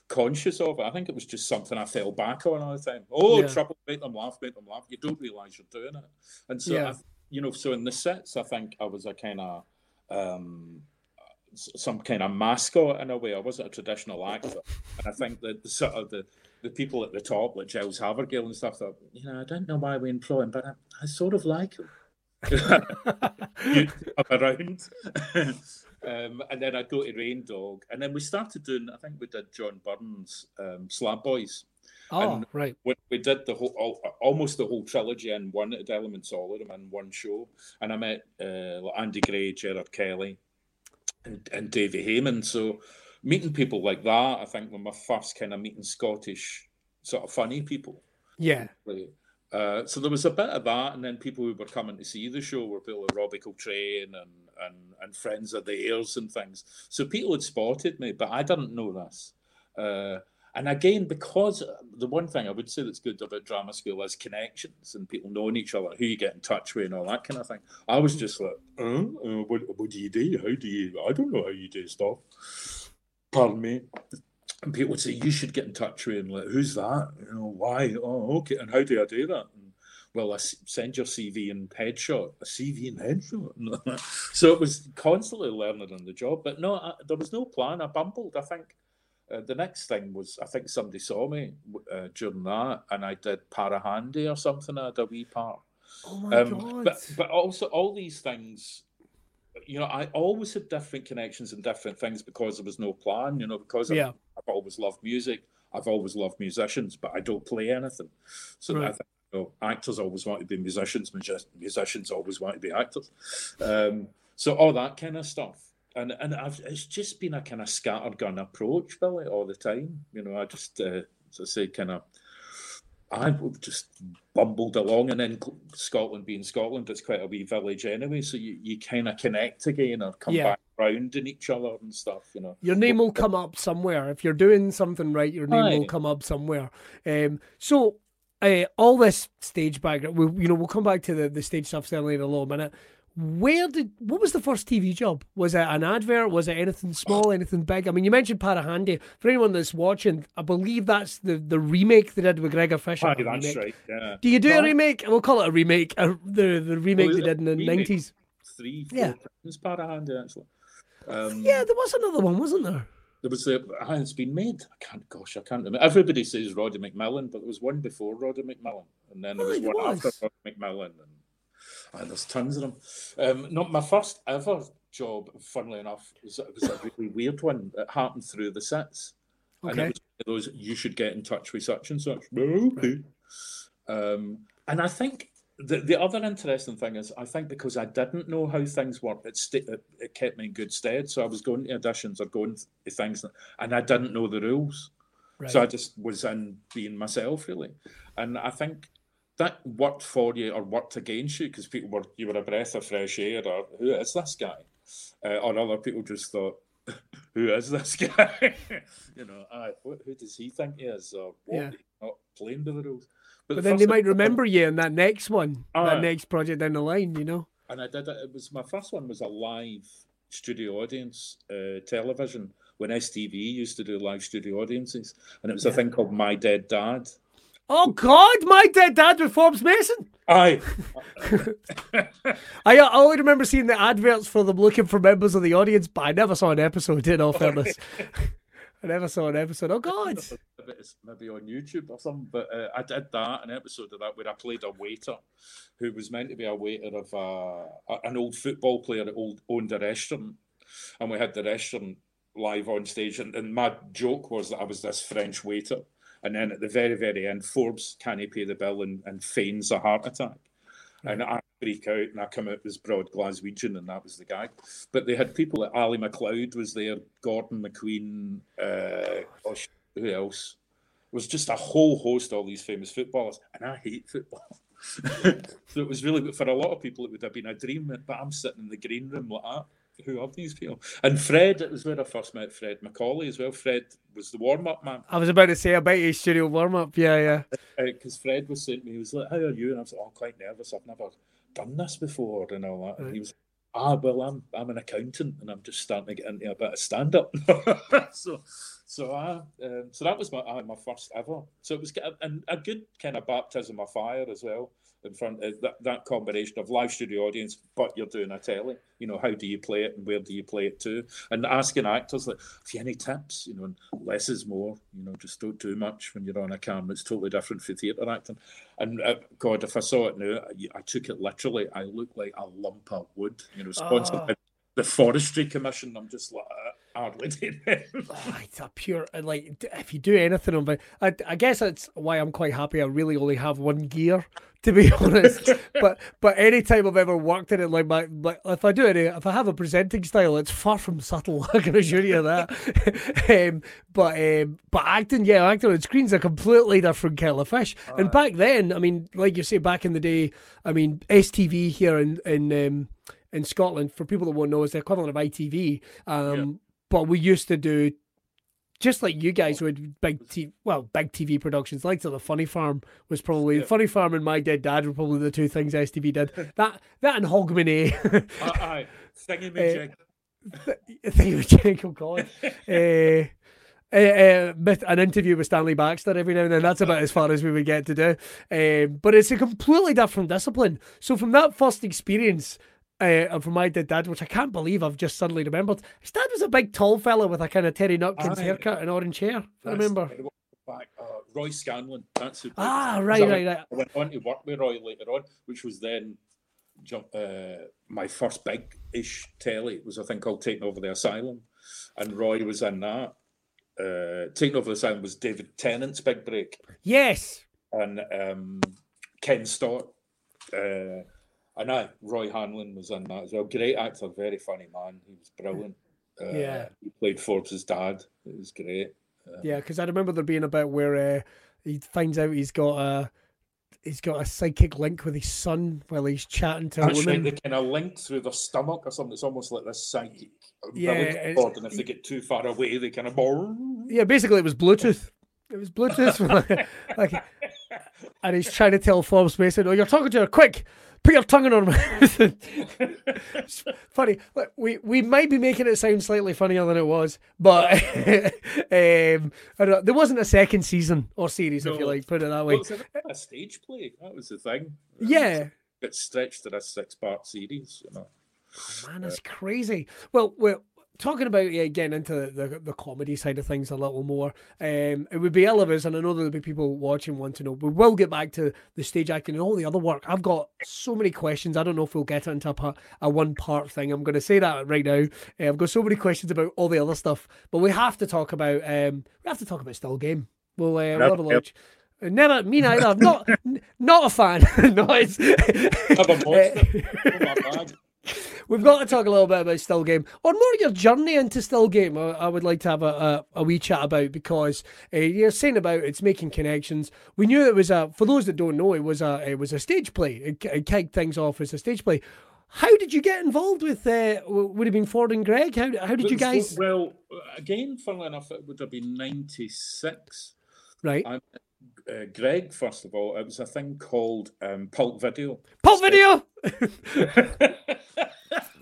conscious of it. I think it was just something I fell back on all the time. Oh, Yeah. trouble, make them laugh, make them laugh. You don't realise you're doing it, and so Yeah. I, you know, so in the sets, I think I was a kind of um, some kind of mascot in a way. I wasn't a traditional actor, and I think that the sort of the, the people at the top, like Giles Havergal and stuff, thought, you know, I don't know why we employ him, but I, I sort of like him. around. um, and then I'd go to Rain Dog, and then we started doing. I think we did John Byrne's um, Slab Boys. Oh, And- right. We, we did the whole, all, almost the whole trilogy in one. Had elements all of them in one show, and I met uh, Andy Gray, Gerard Kelly, and, and Davy Heyman. So meeting people like that, I think, were my first kind of meeting Scottish sort of funny people. Yeah. Uh, so there was a bit of that, and then people who were coming to see the show were people like Robbie Coltrane and, and, and friends of theirs and things. So people had spotted me, but I didn't know this. Uh, and again, because the one thing I would say that's good about drama school is connections and people knowing each other, who you get in touch with, and all that kind of thing. I was just like, uh, uh, what, what do you do? How do you? I don't know how you do stuff. Pardon me. And people would say, you should get in touch with and Like, who's that? You know, why? Oh, okay. And how do I do that? And, well, I send your CV and headshot. A CV and headshot. so it was constantly learning on the job. But no, I, there was no plan. I bumbled. I think uh, the next thing was, I think somebody saw me uh, during that, and I did Para Handy or something. I had a wee part. Oh my Um, god. but but also all these things, you know, I always had different connections and different things because there was no plan. You know, because Yeah. I've, I've always loved music. I've always loved musicians, but I don't play anything. So I think you know, actors always want to be musicians. Musicians always want to be actors. Um, so all that kind of stuff. And and I've, it's just been a kind of scattergun approach, Billy, all the time. You know, I just, uh, as I say, kind of, I just bumbled along, and then Scotland being Scotland, it's quite a wee village anyway, so you, you kind of connect again or come Yeah. back round in each other and stuff. You know, Your name will come up somewhere. If you're doing something right, your name will come up somewhere. Um, so uh, all this stage background, we, you know, we'll come back to the, the stage stuff certainly in a little minute. Where did what was the first TV job? Was it an advert? Was it anything small, anything big? I mean, you mentioned Para Handy. For anyone that's watching, I believe that's the, the remake they did with Gregor Fisher. Aye, a that's remake. right. Yeah, Do you do a remake? We'll call it a remake. A, the the remake Well, they did in the nineties. three, four Yeah. times Para Handy actually. Um, Yeah, there was another one, wasn't there? There was a, ah, it's been made. I can't, gosh, I can't remember. Everybody says Roddy McMillan, but there was one before Roddy McMillan, and then there Aye, was there one was. after Roddy McMillan, and ah, there's tons of them. Um, not my first ever job, funnily enough, was, was a really weird one. It happened through the sets, and it was one of those you should get in touch with such and such. Okay. Um, and I think the, the other interesting thing is, I think because I didn't know how things worked, it, it, it kept me in good stead. So I was going to auditions or going to things, and I didn't know the rules. Right. So I just was in being myself, really. And I think that worked for you or worked against you because people were, you were a breath of fresh air, or who is this guy? Uh, or other people just thought, who is this guy? you know, aye, who, who does he think he is? Or what? Yeah. Not playing by the rules. But the then they might I- remember you in that next one, that Aye. next project down the line, you know? and I did it. It was my first one was a live studio audience uh, television when STV used to do live studio audiences, and it was a thing called My Dead Dad. Oh God, my dead dad with Forbes Masson. Aye, I, I only remember seeing the adverts for them looking for members of the audience, but I never saw an episode. In all fairness, I never saw an episode. Oh God, it's maybe on YouTube or something, but uh, I did that an episode of that where I played a waiter who was meant to be a waiter of uh, a, an old football player that old, owned a restaurant, and we had the restaurant live on stage, and, and my joke was that I was this French waiter, and then at the very very end, Forbes can't pay the bill and, and feigns a heart attack. And I freak out and I come out as broad Glaswegian, and that was the guy. But they had people like Ally MacLeod was there, Gordon McQueen, uh, gosh, who else? It was just a whole host of all these famous footballers, and I hate football. so it was really for a lot of people it would have been a dream, but I'm sitting in the green room like that. Who are these people? And Fred, it was where I first met Fred Macaulay as well. Fred was the warm up man I was about to say about his studio warm up. Yeah, yeah. because Fred was saying to me, he was like, "How are you?" And I was like, "Oh, I'm quite nervous. I've never done this before and all that." And he was, "Ah, well, I'm I'm an accountant and I'm just starting to get into a bit of stand up." so, so I, um, so that was my uh, my first ever. So it was and a good kind of baptism of fire as well. In front of that, that combination of live studio audience, but you're doing a telly. You know, how do you play it and where do you play it to? And asking actors like, "Have you any tips?" You know, and less is more. You know, just don't do much when you're on a camera. It's totally different for theatre acting. And uh, God, if I saw it now, I, I took it literally. I look like a lump of wood. You know, sponsored Ah. by the Forestry Commission. I'm just like uh, hardly doing it. Oh, it's a pure uh, like if you do anything on it, I, I guess that's why I'm quite happy. I really only have one gear, to be honest. but but any time I've ever worked in it, like my like if I do any, if I have a presenting style, it's far from subtle. I can assure you that. um, but um, but acting, yeah, acting on screen's a completely different kettle of fish. and back then, I mean, like you say, back in the day, I mean, STV here in in um, in Scotland, for people that won't know, is the equivalent of ITV. Um, But we used to do just like you guys would big t- well big TV productions like to the Funny Farm was probably the Funny Farm and My Dead Dad were probably the two things STV did that that and Hogmanay Aye, aye. Singing me, Uh, Jake. thing with Jacob God uh, uh, uh, an interview with Stanley Baxter every now and then. That's about as far as we would get to do. Um, but it's a completely different discipline. So from that first experience, uh, and from my dead dad, which I can't believe I've just suddenly remembered, his dad was a big tall fella with a kind of Terry Nutkins haircut and orange hair. I remember. Back, uh, Roy Scanlon. That's who. Ah, right, right, right. I went on to work with Roy later on, which was then uh, my first big-ish telly. It was a thing called Taking Over the Asylum, and Roy was in that. Uh, Taking Over the Asylum was David Tennant's big break, Yes. and um, Ken Stott. Uh, and know Roy Hanlon was in that as well. Great actor, very funny man. He was brilliant. Uh, Yeah. he played Forbes's dad. It was great. Um, Yeah, because I remember there being a bit where uh, he finds out he's got a he's got a psychic link with his son while he's chatting to a That's right. woman. They kind of link through their stomach or something. It's almost like this psychic Yeah, cord, and if they get too far away, they kind of. Yeah, basically it was Bluetooth. It was Bluetooth. like, and he's trying to tell Forbes Masson, "Oh, you're talking to her. Quick, put your tongue in her mouth." It's funny. Look, we we might be making it sound slightly funnier than it was, but um, I don't know, there wasn't a second season or series, if you like, put it that way. Well, it's a, stage play. That was the thing. Yeah. It stretched to a six-part series. You know. Man, that's crazy. Well, we're talking about yeah, getting into the, the comedy side of things a little more. Um, it would be Elvis, and I know there'll be people watching want to know. We will get back to the stage acting and all the other work. I've got so many questions. I don't know if we'll get into a, part, a one part thing. I'm going to say that right now. Uh, I've got so many questions about all the other stuff, but we have to talk about um, we have to talk about Still Game. We'll, uh, we'll have a Yep. lunch. Uh, Never, me neither. I'm not, n- not a fan. no, it's. Never watched it. Oh, my bad. We've got to talk a little bit about Still Game, or more your journey into Still Game. I, I would like to have a, a, a wee chat about because uh, you're saying about it's making connections. We knew it was a. For those that don't know, it was a it was a stage play. It, it kicked things off as a stage play. How did you get involved with? Uh, would have been Ford and Greg. How how did you guys? Well, again, funnily enough, it would have been '96. Right, I uh, Greg, first of all, it was a thing called um, Pulp Video. Pulp Video.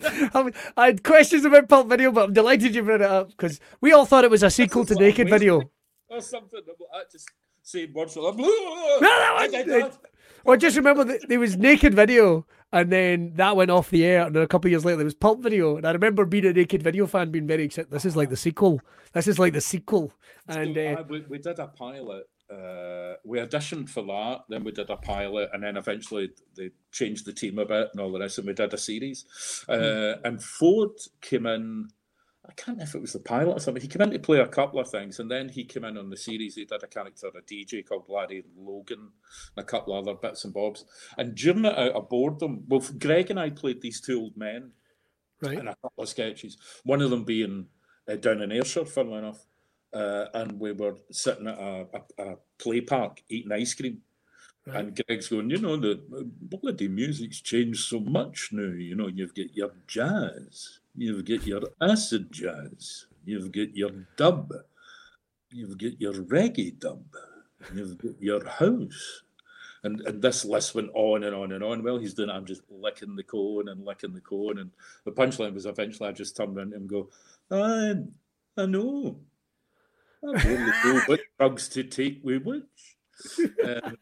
I, had questions about Pulp Video, but I'm delighted you brought it up because we all thought it was a sequel to Naked Video. or something. I just say words like. that was- Well, just remember that there was naked video, and then that went off the air, and then a couple of years later there was pulp video, and I remember being a naked video fan, being very excited. This is like the sequel. This is like the sequel, and uh, I- we, we did a pilot. Uh, we auditioned for that, then we did a pilot, and then eventually they changed the team a bit and all the rest, and we did a series. Uh, and Ford came in. I can't know if it was the pilot or something. He came in to play a couple of things, and then he came in on the series. He did a character, a DJ called Larry Logan, and a couple of other bits and bobs. And during it, out of boredom, well, Greg and I played these two old men right, and a couple of sketches. One of them being uh, down in Ayrshire, funnily enough. Uh, and we were sitting at a, a, a play park eating ice cream. Right. And Greg's going, you know, the bloody music's changed so much now. You know, you've got your jazz, you've got your acid jazz, you've got your dub, you've got your reggae dub, you've got your house. And, and this list went on and on and on. Well, he's doing it. I'm just licking the cone and licking the cone. And the punchline was eventually I just turned around and go, I, I know. Know drugs to take we which. Um,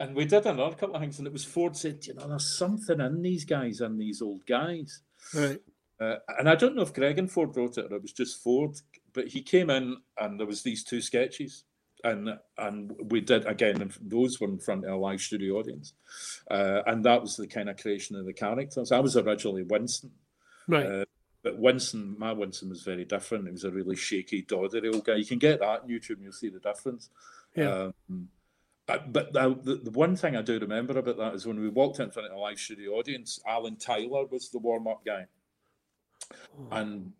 and we did another couple of things, and it was Ford said, you know, there's something in these guys and these old guys. right, Uh, and I don't know if Greg and Ford wrote it or it was just Ford, but he came in and there was these two sketches, and and we did again. and Those were in front of a live studio audience, uh, and that was the kind of creation of the characters. I was originally Winston, right. uh, but Winston, my Winston was very different. He was a really shaky, doddery old guy. You can get that on YouTube, and you'll see the difference. Yeah. Um, uh, but the, the, one thing I do remember about that is when we walked in front of a live studio audience, Alan Tyler was the warm up guy. And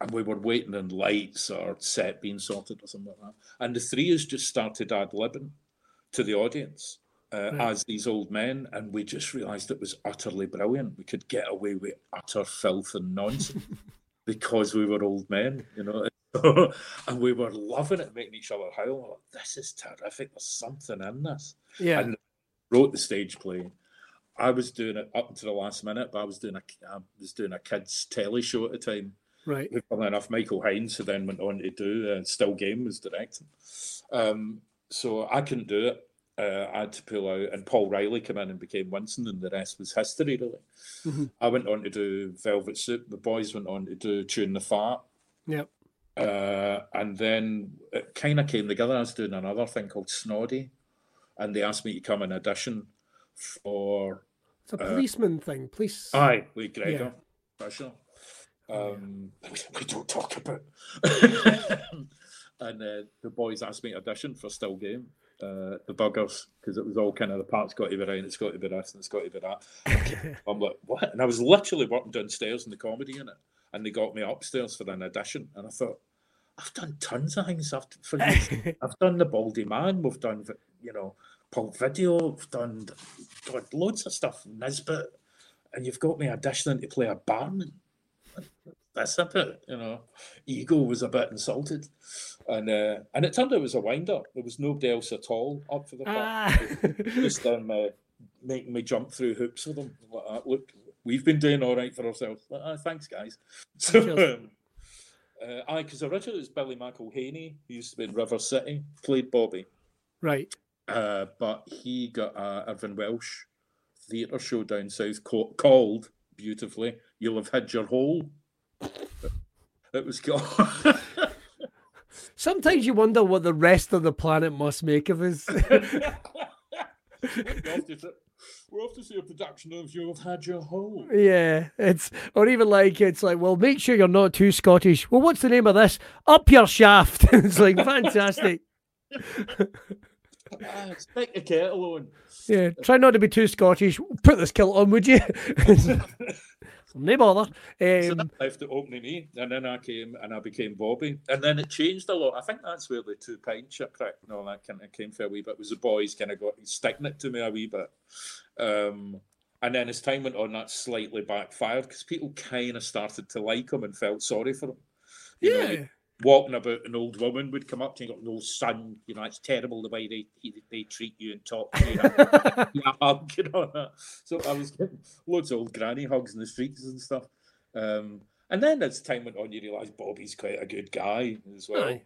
and we were waiting on lights or set being sorted or something like that. And the three has just started ad libbing to the audience uh, Right. as these old men. And we just realised it was utterly brilliant. We could get away with utter filth and nonsense because we were old men, you know. and we were loving it, making each other howl. Like, this is terrific. There's something in this yeah, and wrote the stage play. I was doing it up until the last minute, but I was doing a I was doing a kids telly show at the time. right, Funnily enough, Michael Hines, who then went on to do uh, Still Game, was directing. Um, so I couldn't do it. Uh, I had to pull out, and Paul Riley came in and became Winston, and the rest was history, really. Mhm. I went on to do Velvet Soup. The boys went on to do Chewing the Fat. Yep. Uh, and then it kind of came together. I was doing another thing called Snoddy, and they asked me to come and audition for It's a policeman thing. Police. Aye, with Gregor, professional. Um, we don't talk about. and uh, the boys asked me to audition for Still Game, uh, the buggers, because it was all kind of the parts got to be right, it's got to be this, and it's got to be that. I'm like, what? And I was literally working downstairs in the comedy unit. and they got me upstairs for an audition. And I thought, I've done tons of things. I've for years. I've done the Baldy Man. We've done you know Pulp Video. We've done God, loads of stuff. Nesbitt, and you've got me auditioning to play a barman. That's a bit, you know. Ego was a bit insulted, and uh, and it turned out it was a wind up. There was nobody else at all up for the part. Ah. Just um, uh, making me jump through hoops with them. Like. Look, we've been doing all right for ourselves. Like, "Ah, thanks, guys. So, um, uh, aye, because originally it was Billy McElhaney, who used to be in River City, played Bobby, right. uh, but he got a Irvine Welsh theatre show down south called beautifully "You'll Have Hid Your Hole." It was called. Sometimes you wonder what the rest of the planet must make of us. we're, off to, see- we're off to see a production of "You'll Have Had Your Hole." yeah, it's or even like it's like, well, make sure you're not too Scottish. Well, what's the name of this? Up your shaft. it's like fantastic. Ah, stick the kettle on. Yeah, try not to be too Scottish. Put this kilt on, would you? No bother. So Um, that left it open to me, and then I came and I became Bobby, and then it changed a lot. I think that's where the two pint shipwreck and all that kind of came for a wee bit. Was the boys kind of got sticking it to me a wee bit, um, and then as time went on, that slightly backfired because people kind of started to like him and felt sorry for him. You know, yeah, like walking about, an old woman would come up to you and go, "No, son, you know it's terrible the way they they treat you and talk to you." yeah, hug, you know. So I was getting loads of old granny hugs in the streets and stuff. Um, and then as time went on, you realise Bobby's quite a good guy as well. Aye.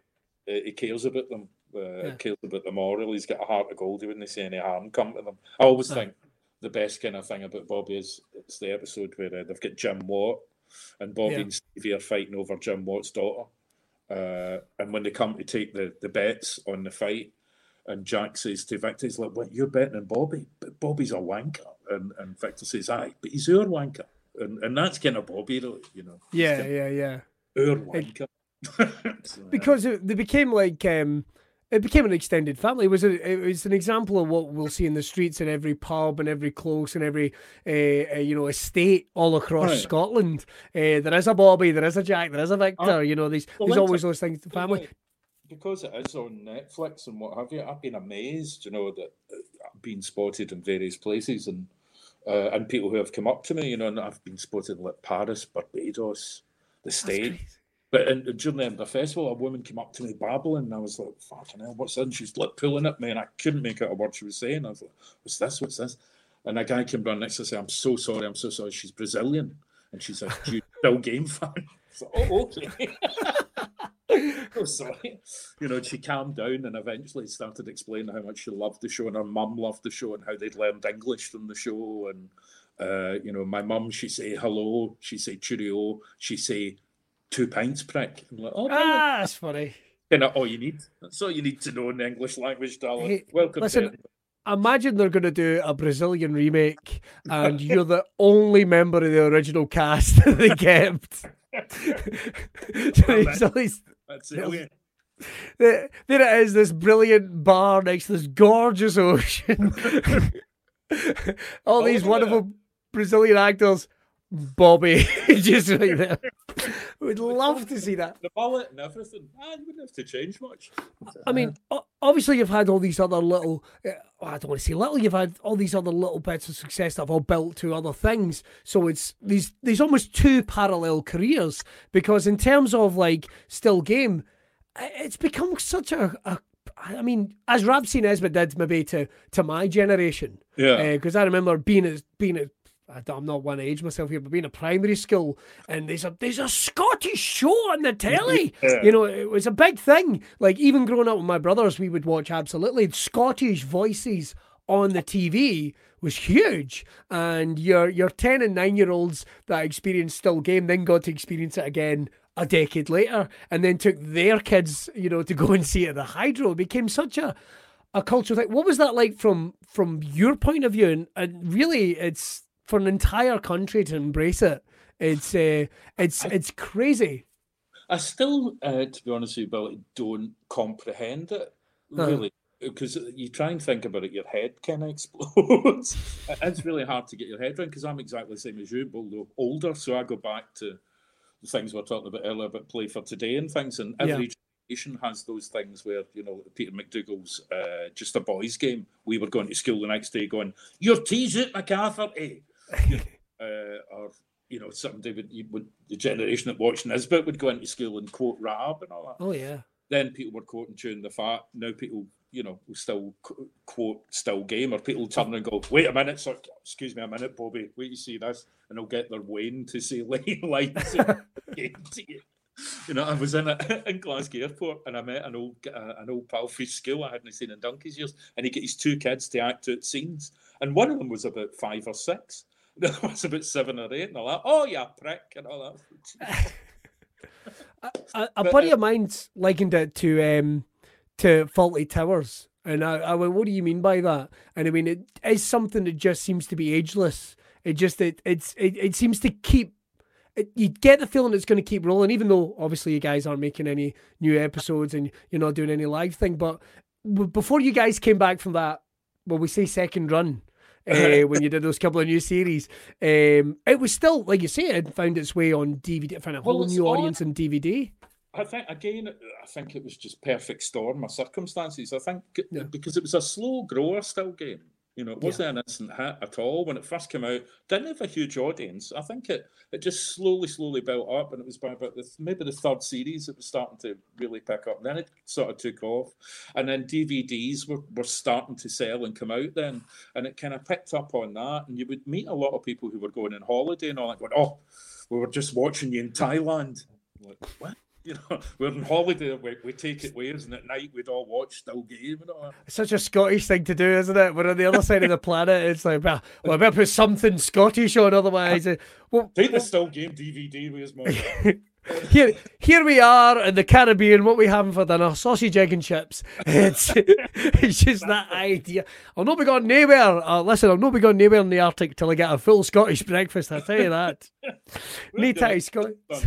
Uh, he cares about them. Uh, Yeah. Cares about the moral. He's got a heart of gold. He wouldn't say any harm come to them. I always Aye. think the best kind of thing about Bobby is it's the episode where uh, they've got Jim Watt and Bobby Yeah. and Stevie are fighting over Jim Watt's daughter. Uh, and when they come to take the, the bets on the fight, and Jack says to Victor, he's like, "What you're betting on Bobby? But Bobby's a wanker." And and Victor says, "Aye, but he's our wanker." And and that's kind of Bobby, really, you know. Yeah, yeah, yeah. our wanker. So, because it, they became like um it became an extended family. It was a, it was an example of what we'll see in the streets in every pub and every close and every uh, uh, you know estate all across Right. Scotland. Uh, there is a Bobby, there is a Jack, there is a Victor. Ah, you know, these well, there's always those things. Family. because it is on Netflix and what have you, I've been amazed, you know, that uh, I've been spotted in various places and uh, and people who have come up to me, you know, and I've been spotted in like Paris, Barbados, the States. But in, during the end of the festival, a woman came up to me babbling, and I was like, "Fucking hell, what's that?" And she's like pulling at me, and I couldn't make out a word she was saying. I was like, "What's this? What's this?" And a guy came down next to say, "I'm so sorry, I'm so sorry." She's Brazilian, and she's a "Do you still game fan. So, oh, okay. oh, sorry. You know, she calmed down and eventually started explaining how much she loved the show and her mum loved the show and how they'd learned English from the show. And, uh, you know, my mum, she say hello, she say cheerio, she say two pints prick. I'm like, oh, brilliant. Ah, that's funny. kind of all you need. That's all you need to know in the English language, darling. Hey, Welcome listen, Imagine they're going to do a Brazilian remake, and you're the only member of the original cast that they kept. so it's always- That's it. Okay. there there it is, this brilliant bar next to this gorgeous ocean. All Oh, these yeah. wonderful Brazilian actors. Bobby, just right there. We'd love to see that. The mullet and everything. Ah, you wouldn't have to change much. I mean, obviously, you've had all these other little, uh, well, I don't want to say little, you've had all these other little bits of success that have all built to other things. So it's these, these almost two parallel careers because, in terms of like still game, it's become such a, a I mean, as Rab C. Nesbitt did maybe to, to my generation. Yeah. Because I remember being a, being a, I don't- I'm not one to age myself here, but being a primary school, and there's a there's a Scottish show on the telly. Yeah. You know, it was a big thing. Like even growing up with my brothers, we would watch absolutely Scottish voices on the TV was huge. And your your ten and nine year olds that experienced still game then got to experience it again a decade later, and then took their kids, you know, to go and see it at the Hydro. It became such a a cultural thing. What was that like from from your point of view? And, and really, it's for an entire country to embrace it. It's uh, it's it's crazy. I still, uh, to be honest with you, Bill, don't comprehend it really. Because you try and think about it, your head kind of explodes. it's really hard to get your head around because I'm exactly the same as you, but although older. So I go back to the things we are talking about earlier about play for today and things. And every yeah. generation has those things where you know Peter McDougall's uh, just a boys' game. We were going to school the next day, going, "You're teasing MacArthur, eh?" uh, or you know, somebody would, would the generation that watched Nesbitt would go into school and quote Rab and all that. Oh yeah. Then people were quoting Chewing the Fat. Now people, you know, will still quote Still Game, or people turn and go, "Wait a minute, sir, excuse me a minute, Bobby. Wait, you see this?" And they'll get their Wayne to say lane lines. you know, I was in a, in Glasgow Airport and I met an old uh, an old pal from school I hadn't seen in donkey's years, and he get his two kids to act out scenes, and one of them was about five or six, the other was about seven or eight, and all that. Oh, yeah, prick, and all that. a, a, buddy uh, of mine's likened it to um, to Fawlty Towers, and I, I went, "What do you mean by that?" And I mean, it is something that just seems to be ageless. It just it it's it, it seems to keep. It, you get the feeling it's going to keep rolling, even though obviously you guys aren't making any new episodes and you're not doing any live thing. But before you guys came back from that, well, we say second run, uh, when you did those couple of new series. Um, it was still, like you say, it found its way on DVD, found a whole well, new audience on DVD. I think again, I think it was just perfect storm of circumstances. I think yeah. because it was a slow grower still game. You know, it wasn't yeah. an instant hit at all when it first came out. Didn't have a huge audience. I think it it just slowly, slowly built up, and it was by about the, maybe the third series it was starting to really pick up. And then it sort of took off, and then DVDs were, were starting to sell and come out then, and it kind of picked up on that. And you would meet a lot of people who were going on holiday and all that, going, "Oh, we were just watching you in Thailand." like, what? You know, we're on holiday, we, we take it waves, and at night we'd all watch Still Game. You know? It's such a Scottish thing to do, isn't it? We're on the other side of the planet. It's like, well, well I better put something Scottish on, otherwise. Uh, well, take the Still Game DVD with us, man. here, here we are in the Caribbean. What we having for dinner? Sausage, egg, and chips. It's, it's just that idea. I'll not be going nowhere. Uh, listen, I'll not be going nowhere in the Arctic till I get a full Scottish breakfast. I tell you that. Neat Scottish.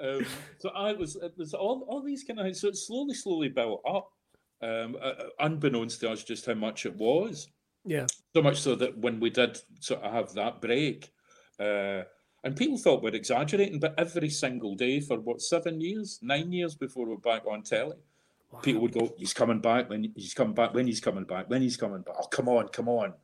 Um, so I was it was all all these kind of so it slowly slowly built up, um, uh, uh, unbeknownst to us just how much it was. Yeah. So much so that when we did sort of have that break, uh, and people thought we're exaggerating, but every single day for what seven years, nine years before we're back on telly, wow. people would go, "He's coming back. When he's coming back. When he's coming back. When he's coming back. Oh, come on, come on!"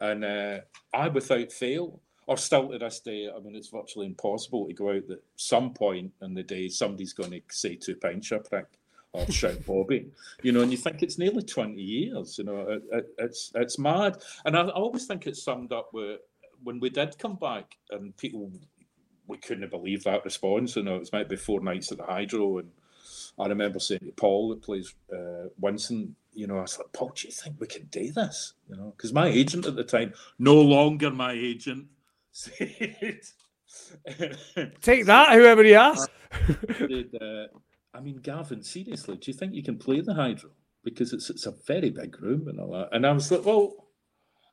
And uh, I, without fail, or still to this day, I mean, it's virtually impossible to go out at some point in the day somebody's going to say two pints a prick or shout Bobby, you know, and you think it's nearly 20 years, you know, it, it, it's it's mad. And I, I always think it's summed up with when we did come back and people, we couldn't believe that response, you know, it was maybe four nights at the Hydro and I remember saying to Paul that plays uh, Winston, you know, I was like, Paul, do you think we can do this? You know, because my agent at the time, no longer my agent, Take that, whoever you are. Uh, I mean, Gavin, seriously, do you think you can play the hydro? Because it's it's a very big room and all that. And I was like, well,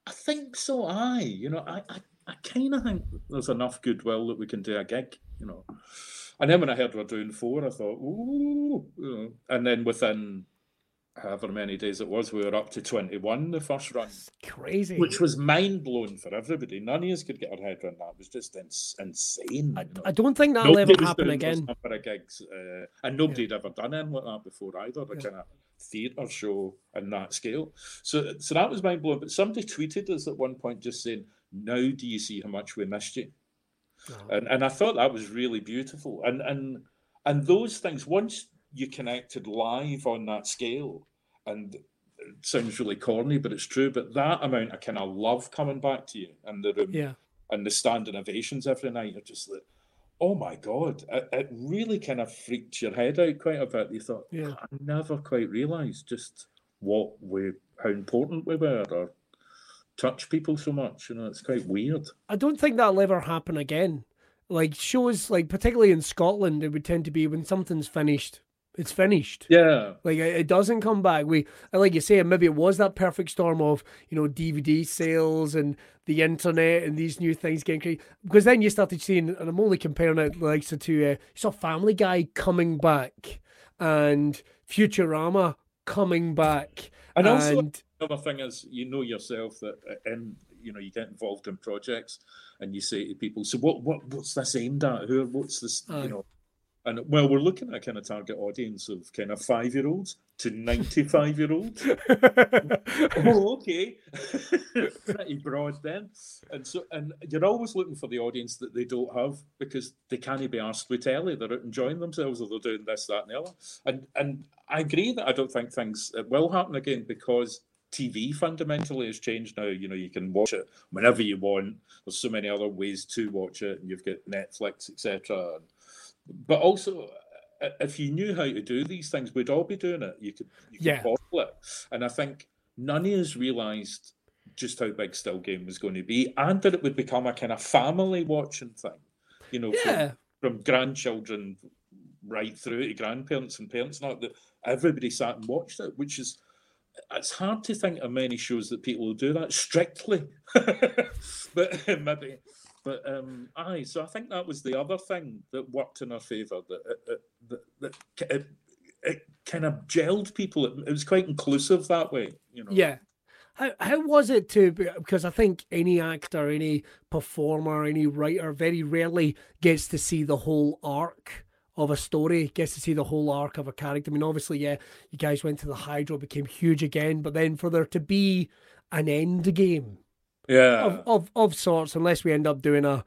I think so. I, you know, I I, I kind of think there's enough goodwill that we can do a gig, you know. And then when I heard we are doing four, I thought, ooh, you know. and then within however many days it was, we were up to 21 the first run. That's crazy. Which was mind blowing for everybody. None of us could get our head around that. It was just ins- insane. I, I, don't think that'll nobody ever happen again. Number of gigs, uh, and nobody yeah. had ever done anything like that before either. The yeah. kind of theatre show in that scale. So, so that was mind blowing. But somebody tweeted us at one point just saying, Now do you see how much we missed you? Oh. And, and I thought that was really beautiful. And, and, and those things, once you connected live on that scale. And it sounds really corny, but it's true. But that amount of kind of love coming back to you in the room yeah. and the standing ovations every night, you're just like, oh my God, it, it really kind of freaked your head out quite a bit. You thought, yeah. I never quite realised just what we, how important we were or touch people so much. You know, it's quite weird. I don't think that'll ever happen again. Like shows, like particularly in Scotland, it would tend to be when something's finished, it's finished. Yeah. Like it doesn't come back. We like you say, maybe it was that perfect storm of, you know, DVD sales and the internet and these new things getting crazy. Because then you started seeing, and I'm only comparing it like to, to uh, you saw Family Guy coming back and Futurama coming back. And, and also another thing is you know yourself that uh, in you know, you get involved in projects, and you say to people, "So what? What? What's this aimed at? Who? What's this? Aye. You know?" And well, we're looking at a kind of target audience of kind of five year olds to 95 year olds. oh, okay. Pretty broad then. And so, and you're always looking for the audience that they don't have because they can't be asked with telly. They're out enjoying themselves or they're doing this, that, and the other. And, and I agree that I don't think things will happen again because TV fundamentally has changed now. You know, you can watch it whenever you want. There's so many other ways to watch it, and you've got Netflix, etc but also if you knew how to do these things, we'd all be doing it. You could, you could Yeah. bottle it. And I think none of us realised just how big Still Game was going to be and that it would become a kind of family watching thing. You know, from- yeah, from, grandchildren right through to grandparents and parents, not that everybody sat and watched it, which is it's hard to think of many shows that people will do that strictly. but maybe but um, aye, so I think that was the other thing that worked in our favour. That it, that it, it kind of gelled people. It, it was quite inclusive that way, you know. yeah. How how was it to because I think any actor, any performer, any writer very rarely gets to see the whole arc of a story, gets to see the whole arc of a character. I mean, obviously, yeah, you guys went to the Hydro, became huge again, but then for there to be an end game Yeah. of, of of sorts, unless we end up doing a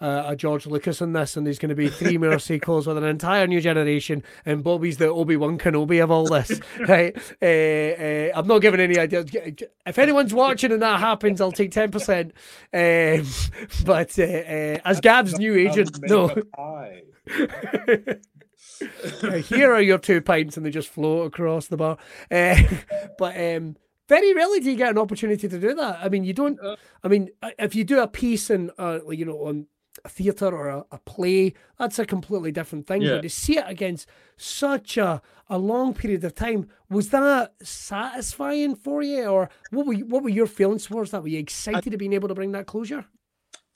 uh, a George Lucas in this, and there's going to be three more sequels with an entire new generation, and Bobby's the Obi Wan Kenobi of all this, right? Uh, uh, I'm not giving any ideas. If anyone's watching and that happens, I'll take ten percent. Um, but uh, uh, as Gab's new agent, no. Here are your two pints, and they just float across the bar. Uh, but um, very rarely do you get an opportunity to do that. I mean, you don't. I mean, if you do a piece in, uh, you know, on a theatre or a, a play, that's a completely different thing. Yeah. But to see it against such a, a long period of time, was that satisfying for you, or what were you, what were your feelings towards that? Were you excited to being able to bring that closure?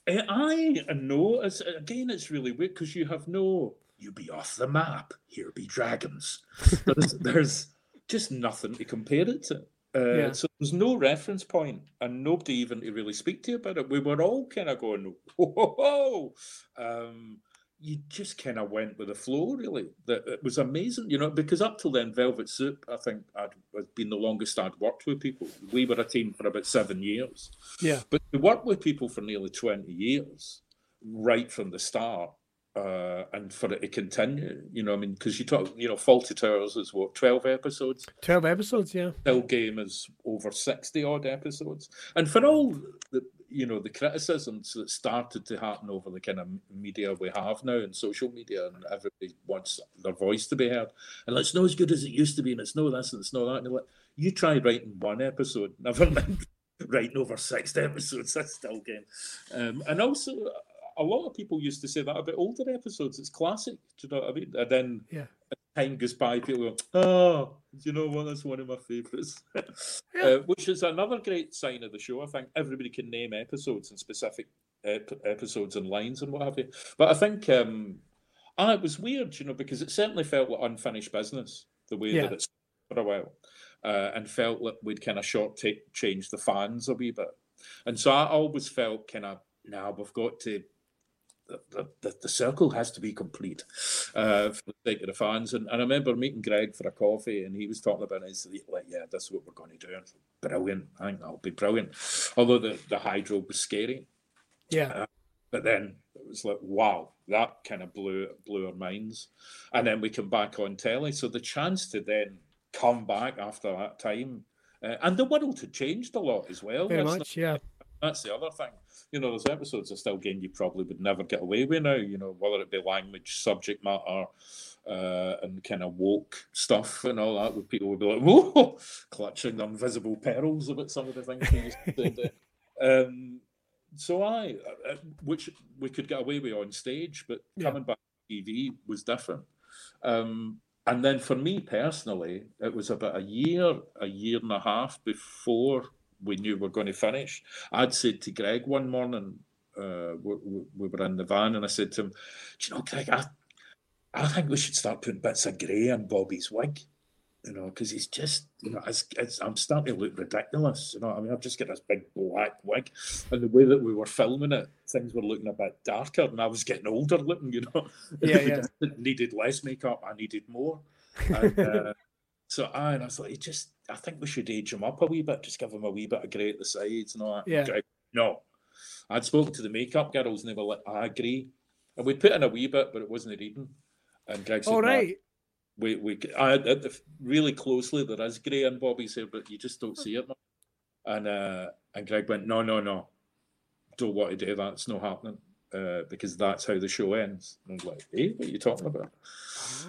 I Aye and no. It's, again, it's really weird because you have no. You be off the map. Here be dragons. There's, there's just nothing to compare it to. Uh, Yeah. So there's no reference point, and nobody even to really speak to you about it. We were all kind of going, whoa, whoa, whoa. Um, you just kind of went with the flow, really. That it was amazing, you know, because up till then, Velvet Soup, I think, I'd, had been the longest I'd worked with people. We were a team for about seven years. Yeah, But to work with people for nearly 20 years, right from the start, uh, and for it to continue, you know, I mean, because you talk, you know, Fawlty Towers is what, 12 episodes? twelve episodes. Yeah, Still Game is over 60 odd episodes. And for all the, you know, the criticisms that started to happen over the kind of media we have now and social media, and everybody wants their voice to be heard. And it's not as good as it used to be, and it's no this and it's no that. And like, you try writing one episode, never mind writing over six episodes. That's still game. Um, and also, a lot of people used to say that about older episodes. It's classic. Do you know what I mean? And then yeah. time goes by, people go, oh, you know what? That's one of my favourites. uh, which is another great sign of the show. I think everybody can name episodes and specific ep- episodes and lines and what have you. But I think um, ah, it was weird, you know, because it certainly felt like unfinished business the way Yeah. that it's for a while, uh, and felt like we'd kind of short change the fans a wee bit. And so I always felt kind of, now we've got to the, the, the circle has to be complete uh, for the sake of the fans. And, and I remember meeting Greg for a coffee, and he was talking about it. Like, "Yeah, that's what we're going to do." Brilliant! I think that'll be brilliant. Although the the hydro was scary, yeah, but then it was like, "Wow!" That kind of blew blew our minds. And then we come back on telly, so the chance to then come back after that time. Uh, and the world had changed a lot as well. very That's not- much. Yeah, that's the other thing. You know, there's episodes of Still Game you probably would never get away with now, you know, whether it be language, subject matter, uh, and kind of woke stuff and all that, where people would be like, whoa, clutching the invisible perils about some of the things we used to do. Um, so I, uh, which we could get away with on stage, but Yeah. coming back to TV was different. Um, and then for me personally, it was about a year, a year and a half before we knew we were going to finish. I'd said to Greg one morning, uh, we, we, we were in the van, and I said to him, "Do you know, Greg, I, I think we should start putting bits of grey in Bobby's wig." you know, because he's just, you know, it's, it's, I'm starting to look ridiculous. You know, I mean, I've just got this big black wig, and the way that we were filming it, things were looking a bit darker, and I was getting older looking. You know, yeah, yeah. needed less makeup, I needed more. And, uh, so I, and I thought, he just, I think we should age him up a wee bit, just give him a wee bit of grey at the sides and all that. Yeah. No, I'd spoken to the makeup girls, and they were like, I agree, and we put in a wee bit, but it wasn't a reading. And Greg said, All right we we I really closely there is grey in Bobby's hair, but you just don't see it. And uh, and Greg went, no, no, no, don't want to do that. It's not happening uh, because that's how the show ends. And I was like, hey, what are you talking about?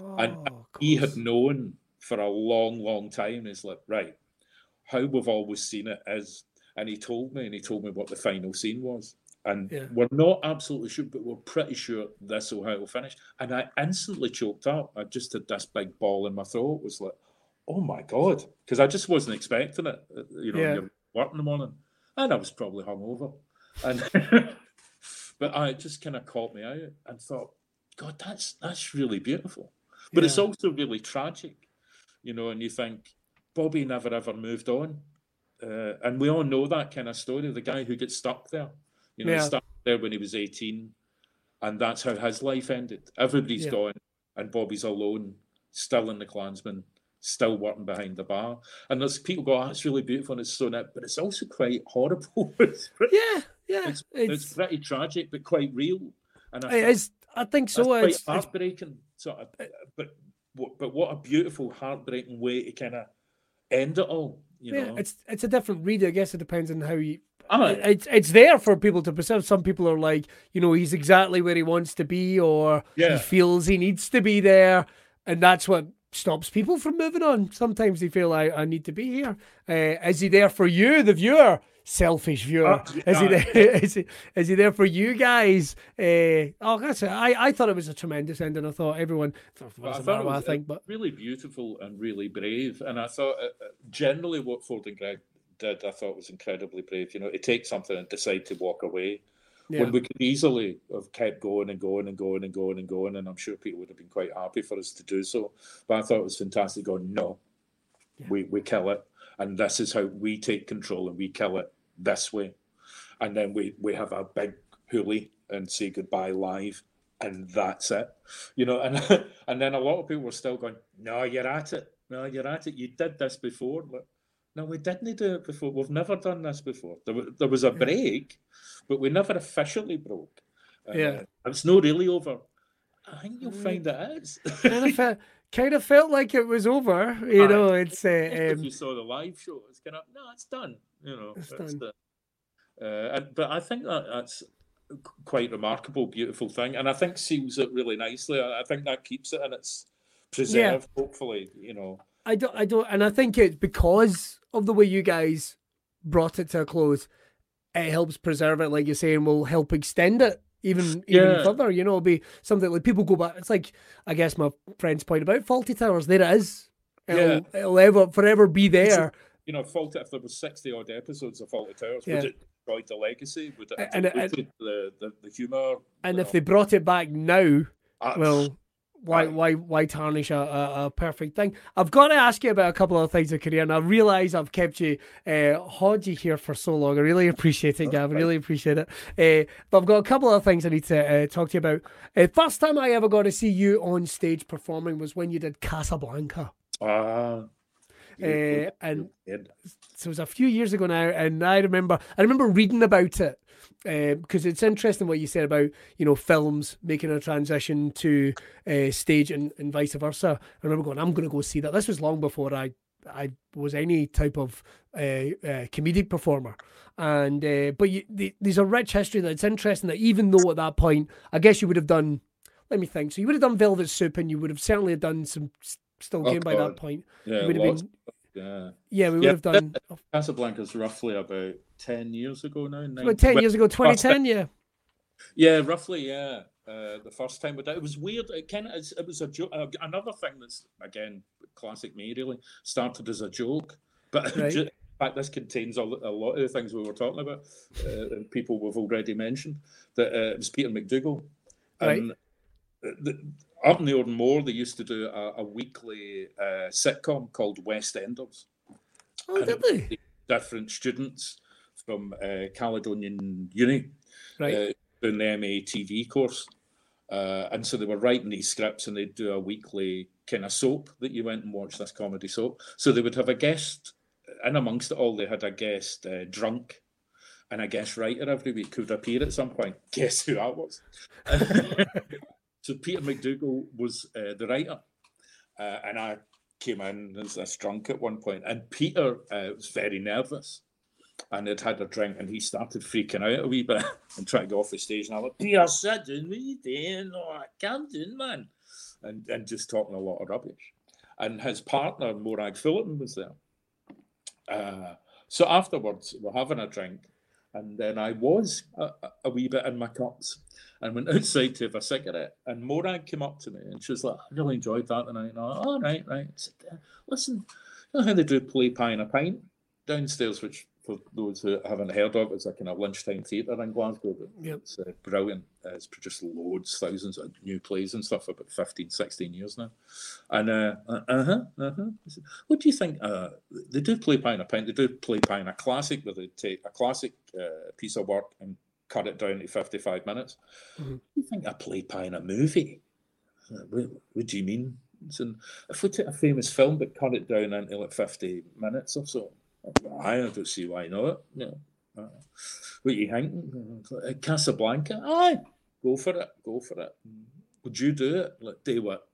Oh, and he had known for a long, long time. He's like, right, how we've always seen it is, and he told me, and he told me what the final scene was. And yeah. we're not absolutely sure, but we're pretty sure this will how it'll finish. And I instantly choked up. I just had this big ball in my throat. It was like, oh my God. Because I just wasn't expecting it. Uh, you know, yeah. work in the morning. And I was probably hungover. And but I just kind of caught me out and thought, God, that's that's really beautiful. But yeah. it's also really tragic, you know, and you think Bobby never ever moved on. Uh, and we all know that kind of story, the guy who gets stuck there. You know, yeah. he started there when he was 18, and that's how his life ended. Everybody's yeah. gone, and Bobby's alone, still in the Clansman, still working behind the bar. And there's people go, oh, that's really beautiful and it's so net, but it's also quite horrible. it's pretty, yeah, yeah. It's, it's, it's, pretty tragic, but quite real. And I, it is, I think so. It's heartbreaking. So, but but what a beautiful, heartbreaking way to kind of end it all. You yeah, know? it's it's a different read. I guess it depends on how you it's it's there for people to perceive. Some people are like, you know, he's exactly where he wants to be, or yeah. he feels he needs to be there, and that's what stops people from moving on. Sometimes they feel I, I need to be here. Uh, is he there for you, the viewer? Selfish viewer. Uh, is he there? is he, is he there for you guys? Uh, oh, that's it. I, I thought it was a tremendous ending. I thought everyone. Well, I thought it was I think, but really beautiful and really brave. And I thought uh, uh, generally what Ford and Greg did, I thought was incredibly brave. You know, to take something and decide to walk away yeah. when we could easily have kept going and going and going and going and going, and I'm sure people would have been quite happy for us to do so. But I thought it was fantastic. Going, no, yeah. we we kill it, and this is how we take control, and we kill it this way, and then we we have a big hoolie and say goodbye live. And that's it, you know. And and then a lot of people were still going, "No, you're at it. No, you're at it. You did this before." But no, we didn't do it before. We've never done this before. There, there was a break, but we never officially broke. Uh, yeah, it's not really over. I think you'll find it is. kind, of felt, kind of felt like it was over. You know, it's. Uh, if um, you saw the live show, it's kind of no, it's done. You know, it's, it's done. The, uh, but I think that that's quite remarkable, beautiful thing, and I think seals it really nicely. I, I think that keeps it and it's preserved. Yeah. Hopefully, you know. I don't, I don't, and I think it's because of the way you guys brought it to a close. It helps preserve it, like you're saying, will help extend it even even yeah. further. You know, it'll be something like people go back. It's like I guess my friend's point about Fawlty Towers. There it is. It'll, yeah. it'll ever forever be there. You know, fault if there was sixty odd episodes of Fawlty Towers, yeah. would it destroy the legacy? Would it and, and, the, the the humor? And if they brought it back now, uh, well, why why why tarnish a, a, a, perfect thing? I've got to ask you about a couple of things in career, and I realise I've kept you uh, you here for so long. I really appreciate it, Gavin. Really appreciate it. Uh, but I've got a couple of things I need to uh, talk to you about. Uh, first time I ever got to see you on stage performing was when you did Casablanca. Ah. Uh, and so it was a few years ago now, and I remember I remember reading about it because um, it's interesting what you said about you know films making a transition to uh, stage and, and vice versa. I remember going, I'm going to go see that. This was long before I I was any type of uh, uh, comedic performer, and uh, but you, the, there's a rich history that's interesting. That even though at that point, I guess you would have done. Let me think. So you would have done Velvet Soup, and you would have certainly done some still oh, game by that point. Yeah, would have been, yeah, yeah, we would have done. Casablanca's roughly about ten years ago now. Nine, about ten years ago, twenty ten, yeah. Yeah, roughly, yeah. Uh, the first time with that, it was weird. It kind of it was a joke. Uh, another thing that's again classic me really started as a joke, but right. in fact this contains a, a, lot of the things we were talking about uh, and people we've already mentioned. That uh, it was Peter McDougall, and right. the, up in the Oran Mor, they used to do a, a weekly uh, sitcom called West Enders. Oh, did they? Different students from uh, Caledonian Uni Right. uh, doing the MA TV course. Uh, and so they were writing these scripts and they'd do a weekly kind of soap that you went and watched this comedy soap. So they would have a guest, and amongst it all, they had a guest uh, drunk and a guest writer every week who would appear at some point. Guess who that was? so Peter McDougall was uh, the writer. Uh, and I came in as this drunk at one point, and Peter uh, was very nervous and had had a drink, and he started freaking out a wee bit and trying to go off the stage. And I went, Peter, sit down, what are you doing? Oh, I can't do, man. And, and just talking a lot of rubbish. And his partner, Morag Philipson, was there. Uh, so afterwards, we're having a drink, and then I was a, a- wee bit in my cups and went outside to have a cigarette. And Morag came up to me and she was like, I really enjoyed that tonight. And I went, oh, right, right. Said, "Uh, listen, you know how they do play pie and a pint downstairs, which for those who haven't heard of, is a kind of lunchtime theatre in Glasgow. Yep. It's uh, brilliant. Uh, it's produced loads, thousands of new plays and stuff for about 15, 16 years now. And uh huh, uh huh. What do you think? Uh, they do play pie and a pint. They do play pie and a classic, where they take a classic uh, piece of work and cut it down to 55 minutes. Mhm. What do you think a play pie in a movie? Uh, What, what do you mean? So if we take a famous film but cut it down into like 50 minutes or so, I don't see why not. No. Uh, what you think? Uh, Casablanca? Aye, go for it. Go for it. Would you do it? Like, do what?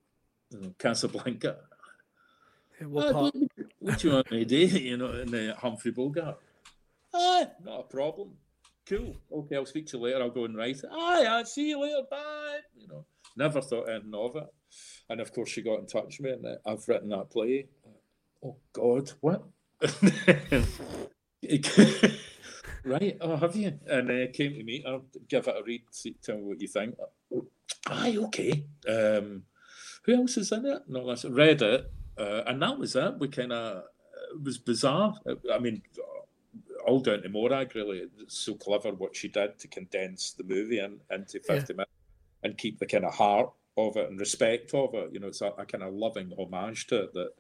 You know, Casablanca? What part? what, what do you want me to do? You know, in the Humphrey Bogart. Aye, not a problem. Cool. Okay, I'll speak to you later. I'll go and write it. Aye, I'll see you later. Bye. You know, never thought anything of it. And of course, she got in touch with me, and I've written that play. Oh God, what? right? Oh, have you? And uh, came to meet her, give it a read, see, tell me what you think. Aye, okay. Um, who else is in it? No, that's read it, uh, and that was it. We kind of it was bizarre. I mean, all down to Morag. Really, it's so clever what she did to condense the movie in, into fifty minutes and keep the kind of heart of it and respect of it. You know, it's a, a kind of loving homage to it that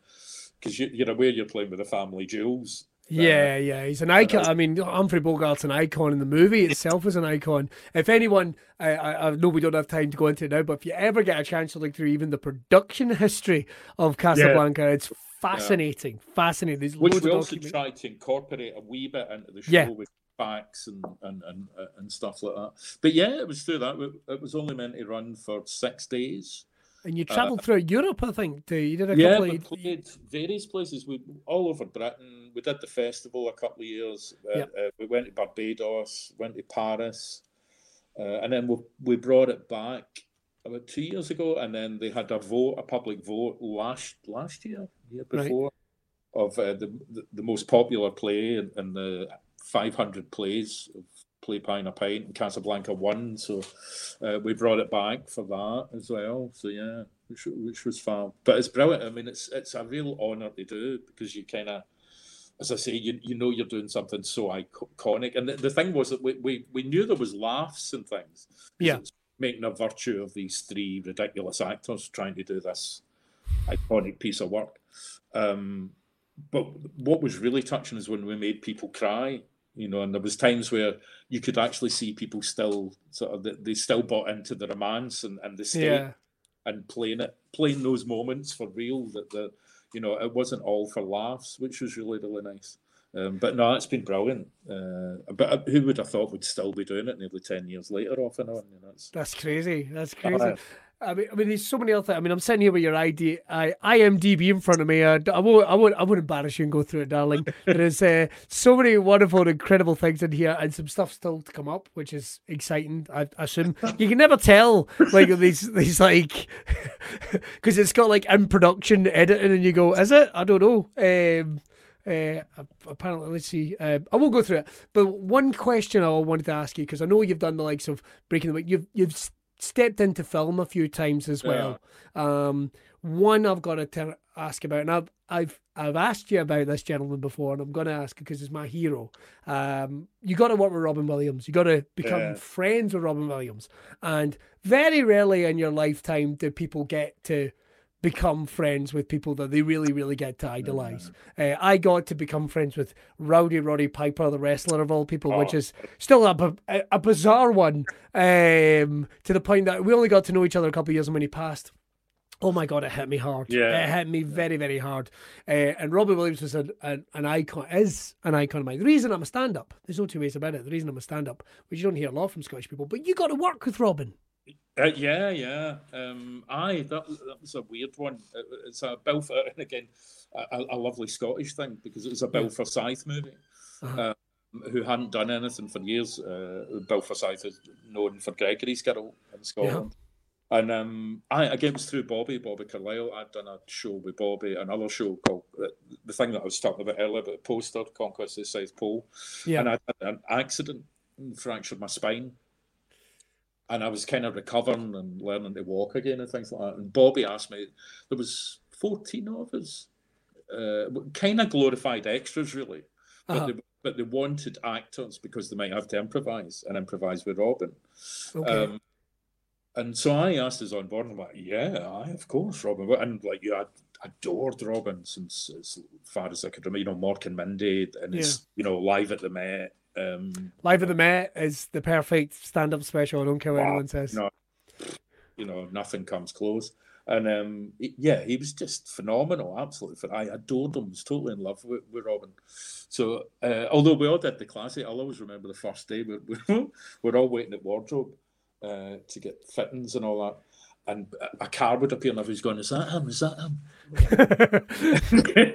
because you, you're aware you're playing with the family jewels. Yeah, yeah, he's an icon. I mean, Humphrey Bogart's an icon, and the movie itself is an icon. If anyone, I, I, I know we don't have time to go into it now, but if you ever get a chance to look through even the production history of Casablanca, it's fascinating, fascinating. There's Which loads we of also document- tried to incorporate a wee bit into the show Yeah. with facts and and, and uh, and stuff like that. But yeah, it was through that. It was only meant to run for six days. And you travelled through Europe, I think. Too. You did a uh, Yeah, couple we of. played various places. We all over Britain. We did the festival a couple of years. Uh, Yep. uh, we went to Barbados, went to Paris, uh, and then we we brought it back about two years ago. And then they had a vote, a public vote last last year, year Right. before, of uh, the, the the most popular play in, in the 500 plays of Play Pie and a Pint. And Casablanca won, so uh, we brought it back for that as well. So yeah, which, which was fab. But it's brilliant. I mean, it's it's a real honour to do because you kind of, as I say, you, you know you're doing something so iconic. And the, the thing was that we, we, we knew there was laughs and things. Yeah. making a virtue of these three ridiculous actors trying to do this iconic piece of work. Um, but what was really touching is when we made people cry. You know, and there was times where you could actually see people still sort of they- they still bought into the romance and, and the state Yeah, and playing it, playing those moments for real. That the, you know, it wasn't all for laughs, which was really really nice. Um, but no, it's been brilliant. Uh, but uh, who would have thought we'd still be doing it nearly ten years later, off and on? You know, that's crazy. That's crazy. I mean, I mean, there's so many other. I mean, I'm sitting here with your ID, I, IMDb in front of me. Uh, I won't, I won't, I won't embarrass you and go through it, darling. there is uh, so many wonderful, and incredible things in here, and some stuff still to come up, which is exciting. I, I assume you can never tell, like these, these like, because it's got like in production editing, and you go, is it? I don't know. Um, uh, apparently, let's see. Uh, I won't go through it, but one question I wanted to ask you because I know you've done the likes of breaking the. You've you've stepped into film a few times as well. Um, one I've got to ter- ask about, and I've I've I've asked you about this gentleman before, and I'm going to ask because he's my hero. Um, you got to work with Robin Williams. You got to become Yeah. friends with Robin Williams, and very rarely in your lifetime do people get to become friends with people that they really, really get to idolize. Uh, I got to become friends with Rowdy Roddy Piper, the wrestler of all people, which Oh. is still a, a, a bizarre one um, to the point that we only got to know each other a couple of years when he passed. Oh my God, it hit me hard. Yeah. It hit me very, very hard. Uh, and Robin Williams was an, an, an icon, is an icon of mine. The reason I'm a stand up, there's no two ways about it. The reason I'm a stand up, which you don't hear a lot from Scottish people, but you got to work with Robin. Uh, yeah, yeah. Um, aye, that, that was a weird one. It- It's a Bill, and again, a, a lovely Scottish thing because it was a Bill Forsyth movie. Uh-huh. Um, who hadn't done anything for years. Uh, Bill Forsyth is known for Gregory's Girl in Scotland. And um, I again it was through Bobby, Bobby Carlyle. I'd done a show with Bobby, another show called uh, the thing that I was talking about earlier, about poster Conquest of the South Pole. Yeah. And I had an accident, and fractured my spine, and I was kind of recovering and learning to walk again and things like that. And Bobby asked me, there was fourteen of us, uh, kind of glorified extras, really, but Uh-huh. they but they wanted actors because they might have to improvise and improvise with Robin. Okay. Um, and so I asked us on board, and I'm like, yeah, I, of course, Robin. And like, you had adored Robin since as far as I could remember, you know, Mork and Mindy, and it's, you know, live at the Met. Um, Live at the Met is the perfect stand up special. I don't care what anyone says. No. you know, nothing comes close. And um, yeah, he was just phenomenal, absolutely. I adored him, I was totally in love with, with Robin. So, uh, although we all did the classic, I'll always remember the first day we're, we're, we're all waiting at wardrobe uh, to get fittings and all that. And a- a car would appear, and everyone's going, Is that him? Is that him?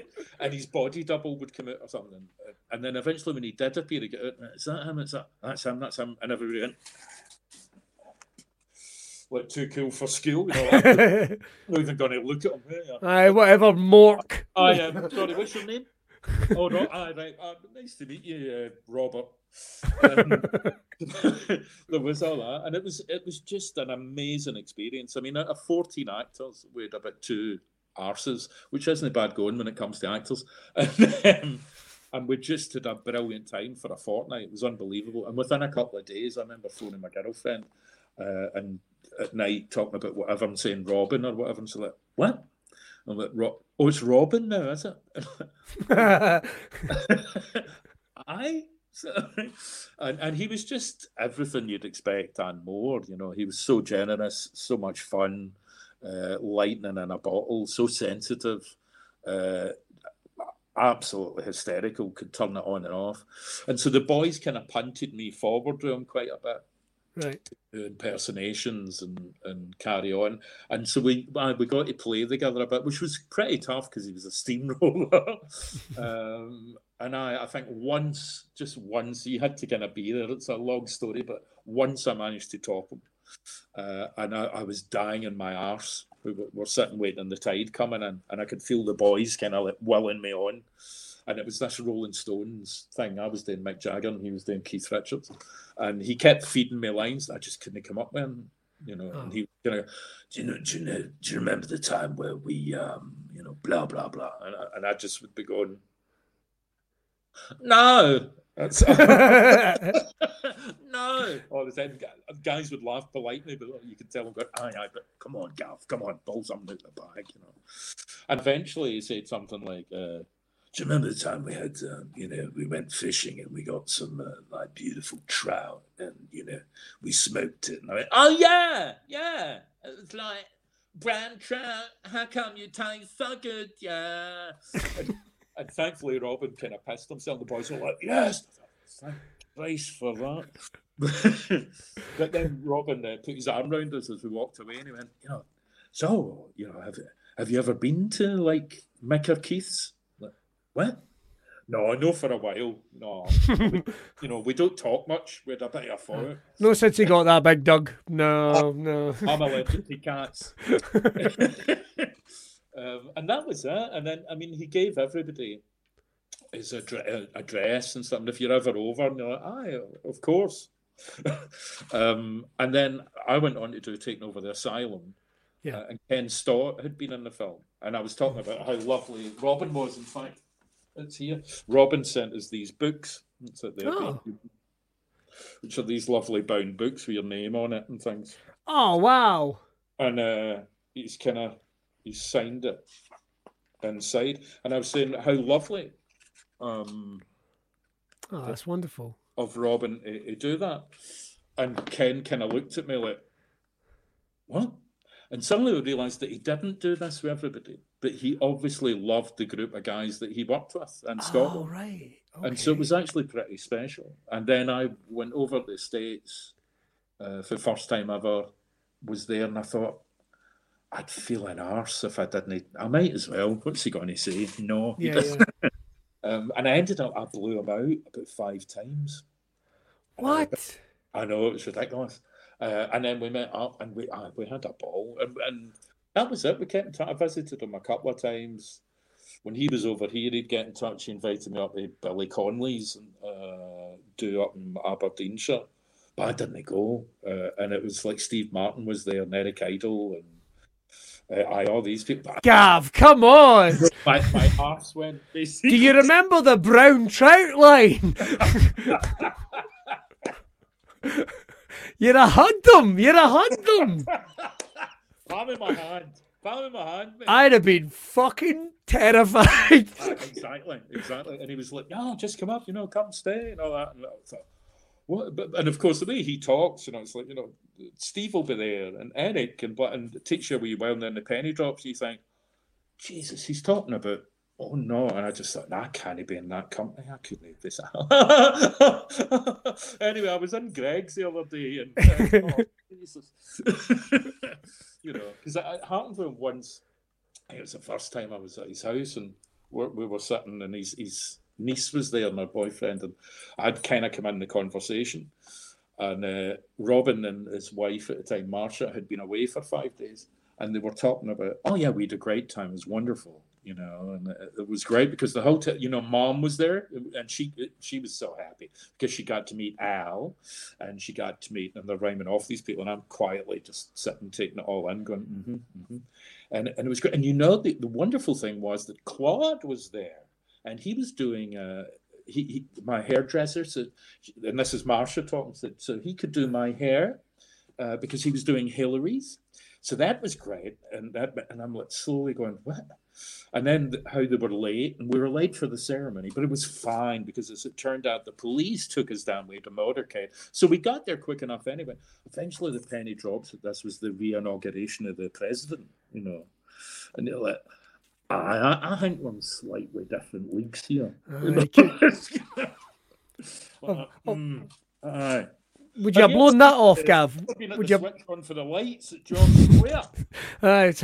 and his body double would come out or something. And then eventually, when he did appear, he get out, Is that him? Is that, that's him? That's him. And everybody went, like too cool for school. You know, not even going to look at him. Yeah. Aye, whatever, Mork. I am sorry. What's your name? Oh no, aye, right. Uh, nice to meet you, uh, Robert. Um, there was all that, and it was it was just an amazing experience. I mean, out of fourteen actors, we had about two arses, which isn't a bad going when it comes to actors. And, we just had a brilliant time for a fortnight. It was unbelievable. And within a couple of days, I remember phoning my girlfriend uh, and at night talking about whatever I'm saying Robin or whatever. And she's like, "What?" I'm like, "Oh, it's Robin now, is it?" I and, and he was just everything you'd expect and more. You know, he was so generous, so much fun, uh, lightning in a bottle, so sensitive, uh, absolutely hysterical, could turn it on and off. And so the boys kind of punted me forward to him quite a bit right. impersonations and, and carry on. And so we we got to play together a bit, which was pretty tough because he was a steamroller. um, and I, I think once, just once, he had to kind of be there. It's a long story, but once I managed to top him. Uh, and I, I was dying in my arse. We were, were sitting waiting on the tide coming in, and I could feel the boys kind of like willing me on. And it was this Rolling Stones thing. I was doing Mick Jagger, and he was doing Keith Richards, and he kept feeding me lines that I just couldn't come up with. You know, and he kind of, do you know, do you know, do you remember the time where we, um, you know, blah blah blah, and I, and I just would be going, no, that's no, all the time. Gu- Guys would laugh politely, but you could tell them, going, aye, aye, but come on, Gav, come on, pull something out the bag, you know. And eventually he said something like, uh, do you remember the time we had, um, you know, we went fishing and we got some uh, like beautiful trout and, you know, we smoked it. And I went, oh, yeah, yeah. It was like brown trout. How come you taste so good? Yeah. and, thankfully, Robin kind of pissed himself. The boys were like, yes, thank Christ for that. but then Robin uh, put his arm around us as we walked away and he went, you know, so, you know, have, have you ever been to like Mick or Keith's? Like, what? No, no, for a while. No, you know, we don't talk much. We had a bit of a fight. no since he got that big Doug. No, no. I'm allergic to cats. um, and that was it. And then, I mean, he gave everybody his addre- address and something. If you're ever over, and you're like, aye, of course. um, and then I went on to do Taking Over the Asylum. Yeah. Uh, and Ken Stott had been in the film. And I was talking about how lovely Robin was, in fact. It's here. Robin sent us these books. It's at the Oh. which are these lovely bound books with your name on it and things. Oh wow. And uh, he's kind of he's signed it inside. And I was saying how lovely um, Oh, that's wonderful. of Robin to, to do that. And Ken kind of looked at me like, what? And suddenly I realised that he didn't do this with everybody, but he obviously loved the group of guys that he worked with in Oh Scotland. right. And so it was actually pretty special. And then I went over to the States uh, for the first time ever, was there, and I thought, I'd feel an arse if I didn't. I might as well. What's he going to say? No. Yeah, yeah. Um, and I ended up, I blew him out about five times. What? I know it was ridiculous. Uh, and then we met up and we uh, we had a ball, and, and that was it. We kept in touch. I visited him a couple of times. When he was over here, he'd get in touch. He invited me up to Billy Connolly's and uh, do up in Aberdeenshire, but I didn't go. Uh, and it was like Steve Martin was there, and Eric Idle, and uh, I all these people. Gav, come on. my my arse went. Do you remember the brown trout line? You're a hugged them. You're a hugged them. Palm in my hand. Palm in my hand. mate. I'd have been fucking terrified. Uh, exactly, exactly. And he was like, "No, just come up, you know, come stay and all that." And I thought, what? But, and of course, the way he talks, you know, it's like, you know, Steve will be there and Eric and but and the teacher wee while, and then the penny drops. You think, Jesus, he's talking about. Oh no! And I just thought, nah, I can't be in that company. I couldn't have this. Out anyway, I was in Greggs the other day, and uh, oh, Jesus, you know, because it happened to him once. It was the first time I was at his house, and we we were sitting, and he's his niece was there, my boyfriend, and I'd kind of come in the conversation, and uh, Robin and his wife at the time, Marsha, had been away for five days, and they were talking about, oh yeah, we had a great time, it was wonderful, you know, and it, it was great because the hotel, you know, mom was there, and she she was so happy because she got to meet Al, and she got to meet, and they're rhyming off these people, and I'm quietly just sitting taking it all in, going, mm-hmm, mm-hmm and and it was great. And you know, the, the wonderful thing was that Claude was there, and he was doing uh, he, he my hairdresser. So, and this is Marsha talking. So, so he could do my hair uh, because he was doing Hillary's. So that was great, and that and I'm like slowly going what. And then how they were late, and we were late for the ceremony, but it was fine because as it turned out, the police took us down way to motorcade, so we got there quick enough anyway. Eventually, the penny drops that this was the re-inauguration of the president, you know, and they're like, I, I, I think we're in slightly different leagues here. Oh, oh. Mm. Would you have blown that off, Gav? Would you? switch on for the lights at George Square. Right.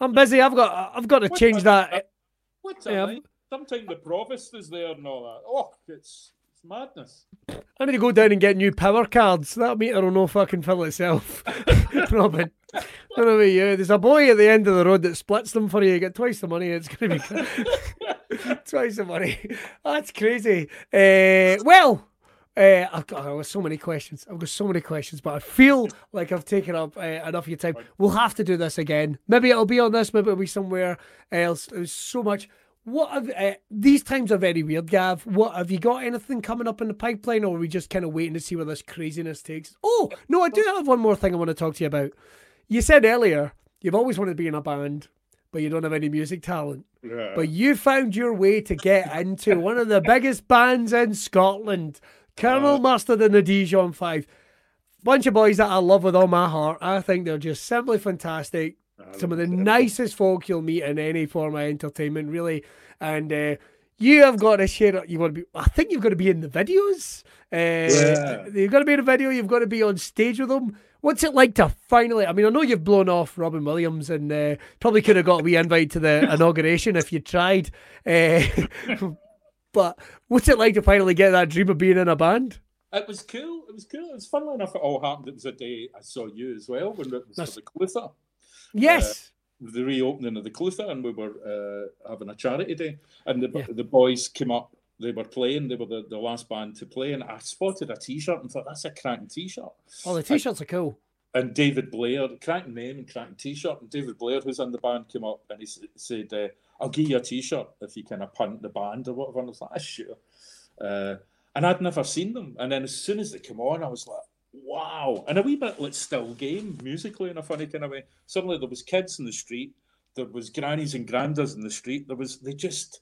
I'm busy. I've got. I've got to What change the- that. What's Yeah. that? like? Sometimes the provost is there and all that. Oh, it's it's madness. I need to go down and get new power cards. That meter will no fucking fill itself. Robin. I don't know about you. There's a boy at the end of the road that splits them for you. You get twice the money. It's going to be twice the money. That's crazy. Uh, well, uh, I've got, I've got so many questions. I've got so many questions, but I feel like I've taken up uh, enough of your time. We'll have to do this again. Maybe it'll be on this. Maybe it'll be somewhere else. There's so much. What have uh, these times are very weird, Gav? What have you got anything coming up in the pipeline, or are we just kind of waiting to see where this craziness takes? Oh no, I do have one more thing I want to talk to you about. You said earlier you've always wanted to be in a band, but you don't have any music talent. Yeah. But you found your way to get into one of the biggest bands in Scotland, Colonel Mustard and the Dijon Five. Bunch of boys that I love with all my heart. I think they're just simply fantastic. Some of the nicest folk you'll meet in any form of entertainment, really. And uh, you have got to share. You want to be. I think you've got to be in the videos. Uh, Yeah. You've got to be in a video. You've got to be on stage with them. What's it like to finally? I mean, I know you've blown off Robin Williams and uh, probably could have got a wee invite to the inauguration if you tried. Uh, but what's it like to finally get that dream of being in a band? It was cool. It was cool. It was funnily enough, it all happened. It was a day I saw you as well when it was That's- the Clutha, Yes. the reopening of the Clutha, and we were uh, having a charity day. And the, Yeah. the boys came up they were playing. They were the, the last band to play, and I spotted a T-shirt and thought that's a cracking T-shirt. Oh, the T-shirts are cool. And David Blair, cracking name and cracking T-shirt, and David Blair, who's in the band, came up and he said, uh, "I'll give you a T-shirt if you kind of punt the band or whatever." And I was like, ah, "Sure." Uh, and I'd never seen them, and then as soon as they came on, I was like, "Wow!" And a wee bit like still game musically in a funny kind of way. Suddenly there was kids in the street, there was grannies and grandas in the street. There was they just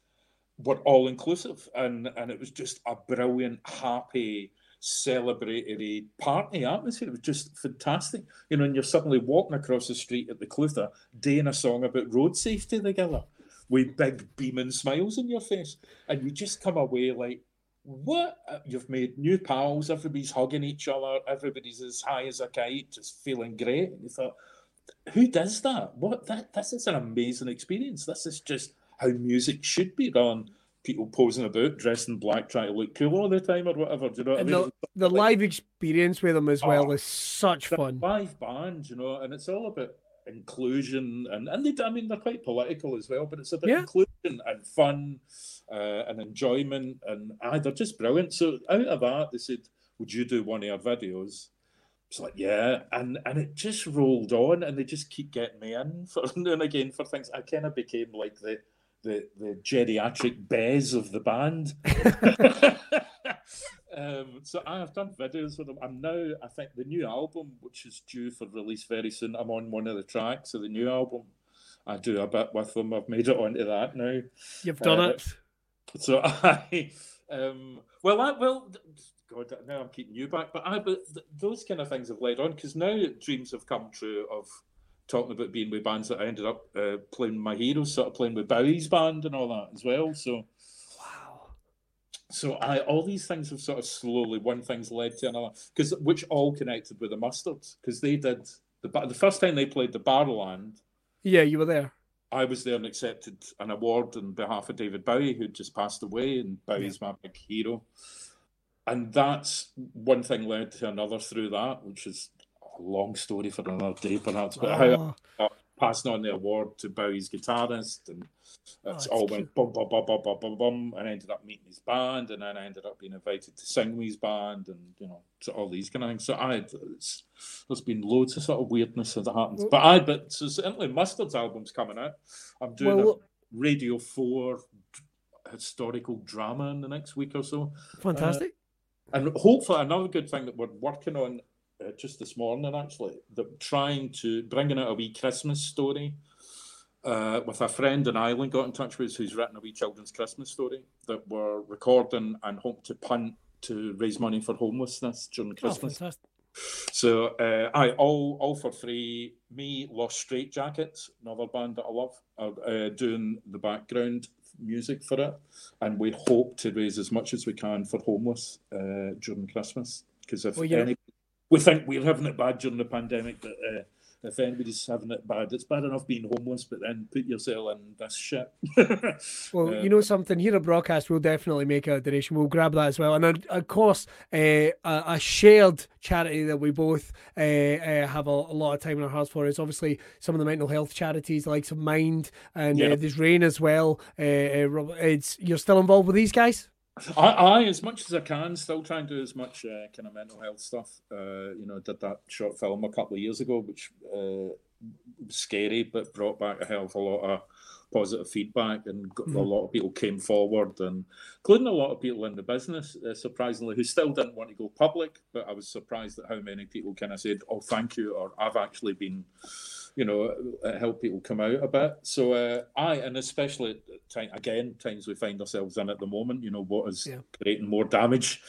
were all inclusive, and and it was just a brilliant, happy, celebratory party atmosphere. It was just fantastic, you know. And you're suddenly walking across the street at the Clutha, doing a song about road safety together, with big beaming smiles on your face, and you just come away like. What you've made new pals, everybody's hugging each other, everybody's as high as a kite, just feeling great. And you thought, who does that? What that this is an amazing experience. This is just how music should be done. People posing about, dressed in black, trying to look cool all the time or whatever. Do you know what and I mean? The, the live experience with them as well oh, is such fun. Live band, you know, and it's all about inclusion and and they I mean they're quite political as well, but it's about yeah. inclusion and fun uh, and enjoyment and ah, they're just brilliant. So out of that, they said, "Would you do one of our videos?" It's like, yeah, and and it just rolled on, and they just keep getting me in for and again for things. I kind of became like the the the geriatric Bez of the band. um, so I have done videos with them. I'm now, I think, the new album, which is due for release very soon. I'm on one of the tracks of the new album. I do a bit with them. I've made it onto that now. You've done uh, it. So I, um, well, I, well, God, now I'm keeping you back, but I, but th- those kind of things have led on because now dreams have come true of talking about being with bands that I ended up uh, playing my heroes, sort of playing with Bowie's band and all that as well. So, wow. So I all these things have sort of slowly one thing's led to another because which all connected with the Mustards because they did the the first time they played the Barrowland. Yeah, you were there. I was there and accepted an award on behalf of David Bowie, who'd just passed away, and Bowie's yeah. my big hero. And that's one thing led to another through that, which is a long story for another day, perhaps. But oh. how I passing on the award to Bowie's guitarist, and it's oh, all went bum bum bum bum bum bum bum, and I ended up meeting his band, and then I ended up being invited to sing with his band, and you know, so all these kind of things. So I, there's been loads of sort of weirdness that happens. Well, but I, but so certainly Mustard's album's coming out. I'm doing well, a Radio Four historical drama in the next week or so. Fantastic. Uh, and hopefully another good thing that we're working on uh, just this morning actually that trying to bringing out a wee Christmas story uh, with a friend in Ireland got in touch with us who's written a wee children's Christmas story that we're recording and hope to punt to raise money for homelessness during oh, Christmas. Oh, so uh, I all all for free. Me, Lost Straight Jackets, another band that I love, are uh, doing the background music for it, and we hope to raise as much as we can for homeless uh, during Christmas. Because if well, any we think we're having it bad during the pandemic, but uh, if anybody's having it bad, it's bad enough being homeless, but then put yourself in this shit. well, uh, you know something here at Braw Cast, we'll definitely make a donation. We'll grab that as well, and of course, uh, a, a, shared charity that we both uh, uh, have a, a, lot of time in our hearts for is obviously some of the mental health charities, like some Mind and uh, there's Rain as well. it's you're still involved with these guys. I, I, as much as I can, still try and do as much uh, kind of mental health stuff. Uh, you know, did that short film a couple of years ago, which uh, was scary, but brought back a hell of a lot of positive feedback, and mm-hmm. a lot of people came forward, and including a lot of people in the business, uh, surprisingly, who still didn't want to go public. But I was surprised at how many people kind of said, "Oh, thank you," or "I've actually been." You know, uh, help people come out a bit. So uh, I, and especially time, again, times we find ourselves in at the moment, you know, what is yeah. creating more damage,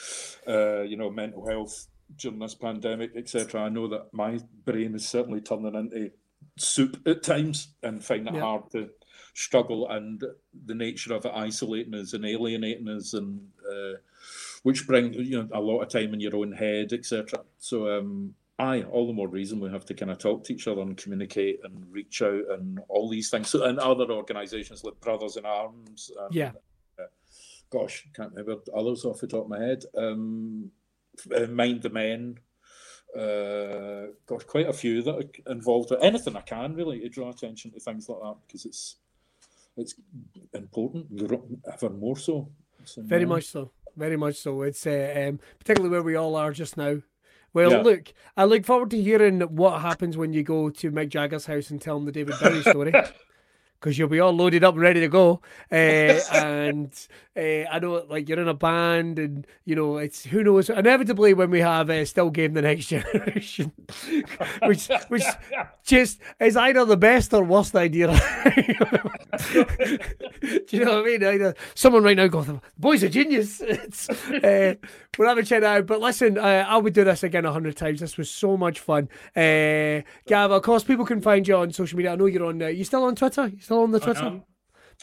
uh, you know, mental health during this pandemic, etc. I know that my brain is certainly turning into soup at times and find it yeah. hard to struggle and the nature of it isolating us and alienating us and uh, which bring you know a lot of time in your own head etc so um aye, all the more reason we have to kind of talk to each other and communicate and reach out and all these things. So, and other organisations like Brothers in Arms. And, yeah. Uh, gosh, can't remember others off the top of my head. Um, uh, Mind the Men. Uh, got quite a few that are involved with anything I can really to draw attention to things like that because it's it's important, ever more so. So, Very yeah. much so. Very much so. It's uh, um, particularly where we all are just now. Well, Yeah. look, I look forward to hearing what happens when you go to Mick Jagger's house and tell him the David Bowie story. Because you'll be all loaded up and ready to go, uh, and uh, I know, like you're in a band, and you know it's who knows. Inevitably, when we have uh, still game the next generation, which which just is either the best or worst idea. Do you know what I mean? Either someone right now "The boy's a genius." It's, uh, we'll have a check it out. But listen, uh, I would do this again a hundred times. This was so much fun. Uh, Gav, of course, people can find you on social media. I know you're on. Uh, you still on Twitter? You still on the Twitter?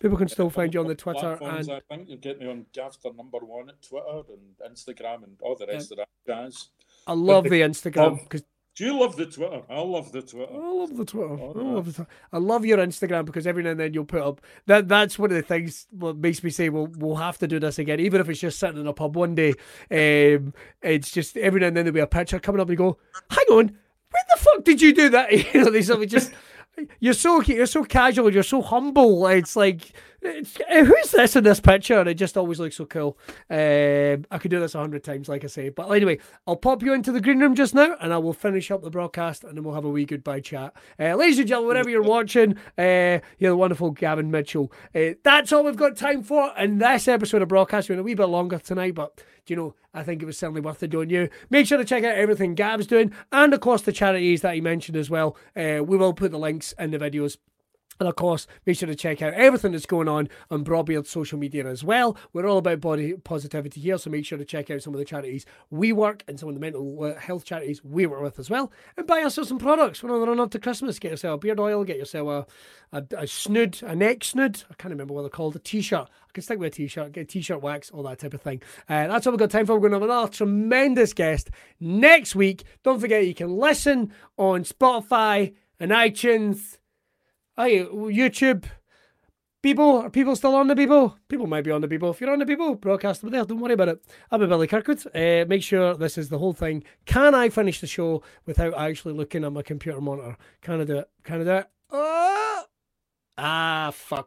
People can still find you on the Twitter. And I think you get me on Gafter number one at Twitter and Instagram and all the rest of that jazz. I love the Instagram because Do you love the Twitter? I love the Twitter. I love the Twitter. I Oh, love the Twitter. I love your Instagram because every now and then you'll put up that. That's one of the things what makes me say we'll we'll have to do this again, even if it's just sitting in a pub one day. Um, it's just every now and then there'll be a picture coming up and you go, "Hang on, when the fuck did you do that?" You know, there's something just. You're so you're so casual. You're so humble. It's like, who's this in this picture? And it just always looks so cool. Um, I could do this a hundred times, like I say. But anyway, I'll pop you into the green room just now, and I will finish up the broadcast, and then we'll have a wee goodbye chat. Uh, ladies and gentlemen, wherever you're watching, uh, you're the wonderful Gavin Mitchell. Uh, that's all we've got time for in this episode of Braw Cast. We went a wee bit longer tonight, but you know, I think it was certainly worth it doing you. Make sure to check out everything Gav's doing, and of course the charities that he mentioned as well. Uh, we will put the links in the videos. And of course, make sure to check out everything that's going on on Braw Beard's social media as well. We're all about body positivity here, so make sure to check out some of the charities we work and some of the mental uh, health charities we work with as well. And buy yourself some products. We're on the run up to Christmas. Get yourself a beard oil, get yourself a, a, a snood, a neck snood. I can't remember what they're called. A t-shirt. I can stick with a t-shirt, get a t-shirt wax, all that type of thing. Uh, that's all we've got time for. We're going to have another tremendous guest next week. Don't forget you can listen on Spotify and iTunes. Hey, YouTube. People, are people still on the people? People might be on the people. If you're on the people, broadcast them there. Don't worry about it. I'm Billy Kirkwood. Uh, make sure this is the whole thing. Can I finish the show without actually looking at my computer monitor? Can I do it? Can I do it? Oh! Ah, fuck.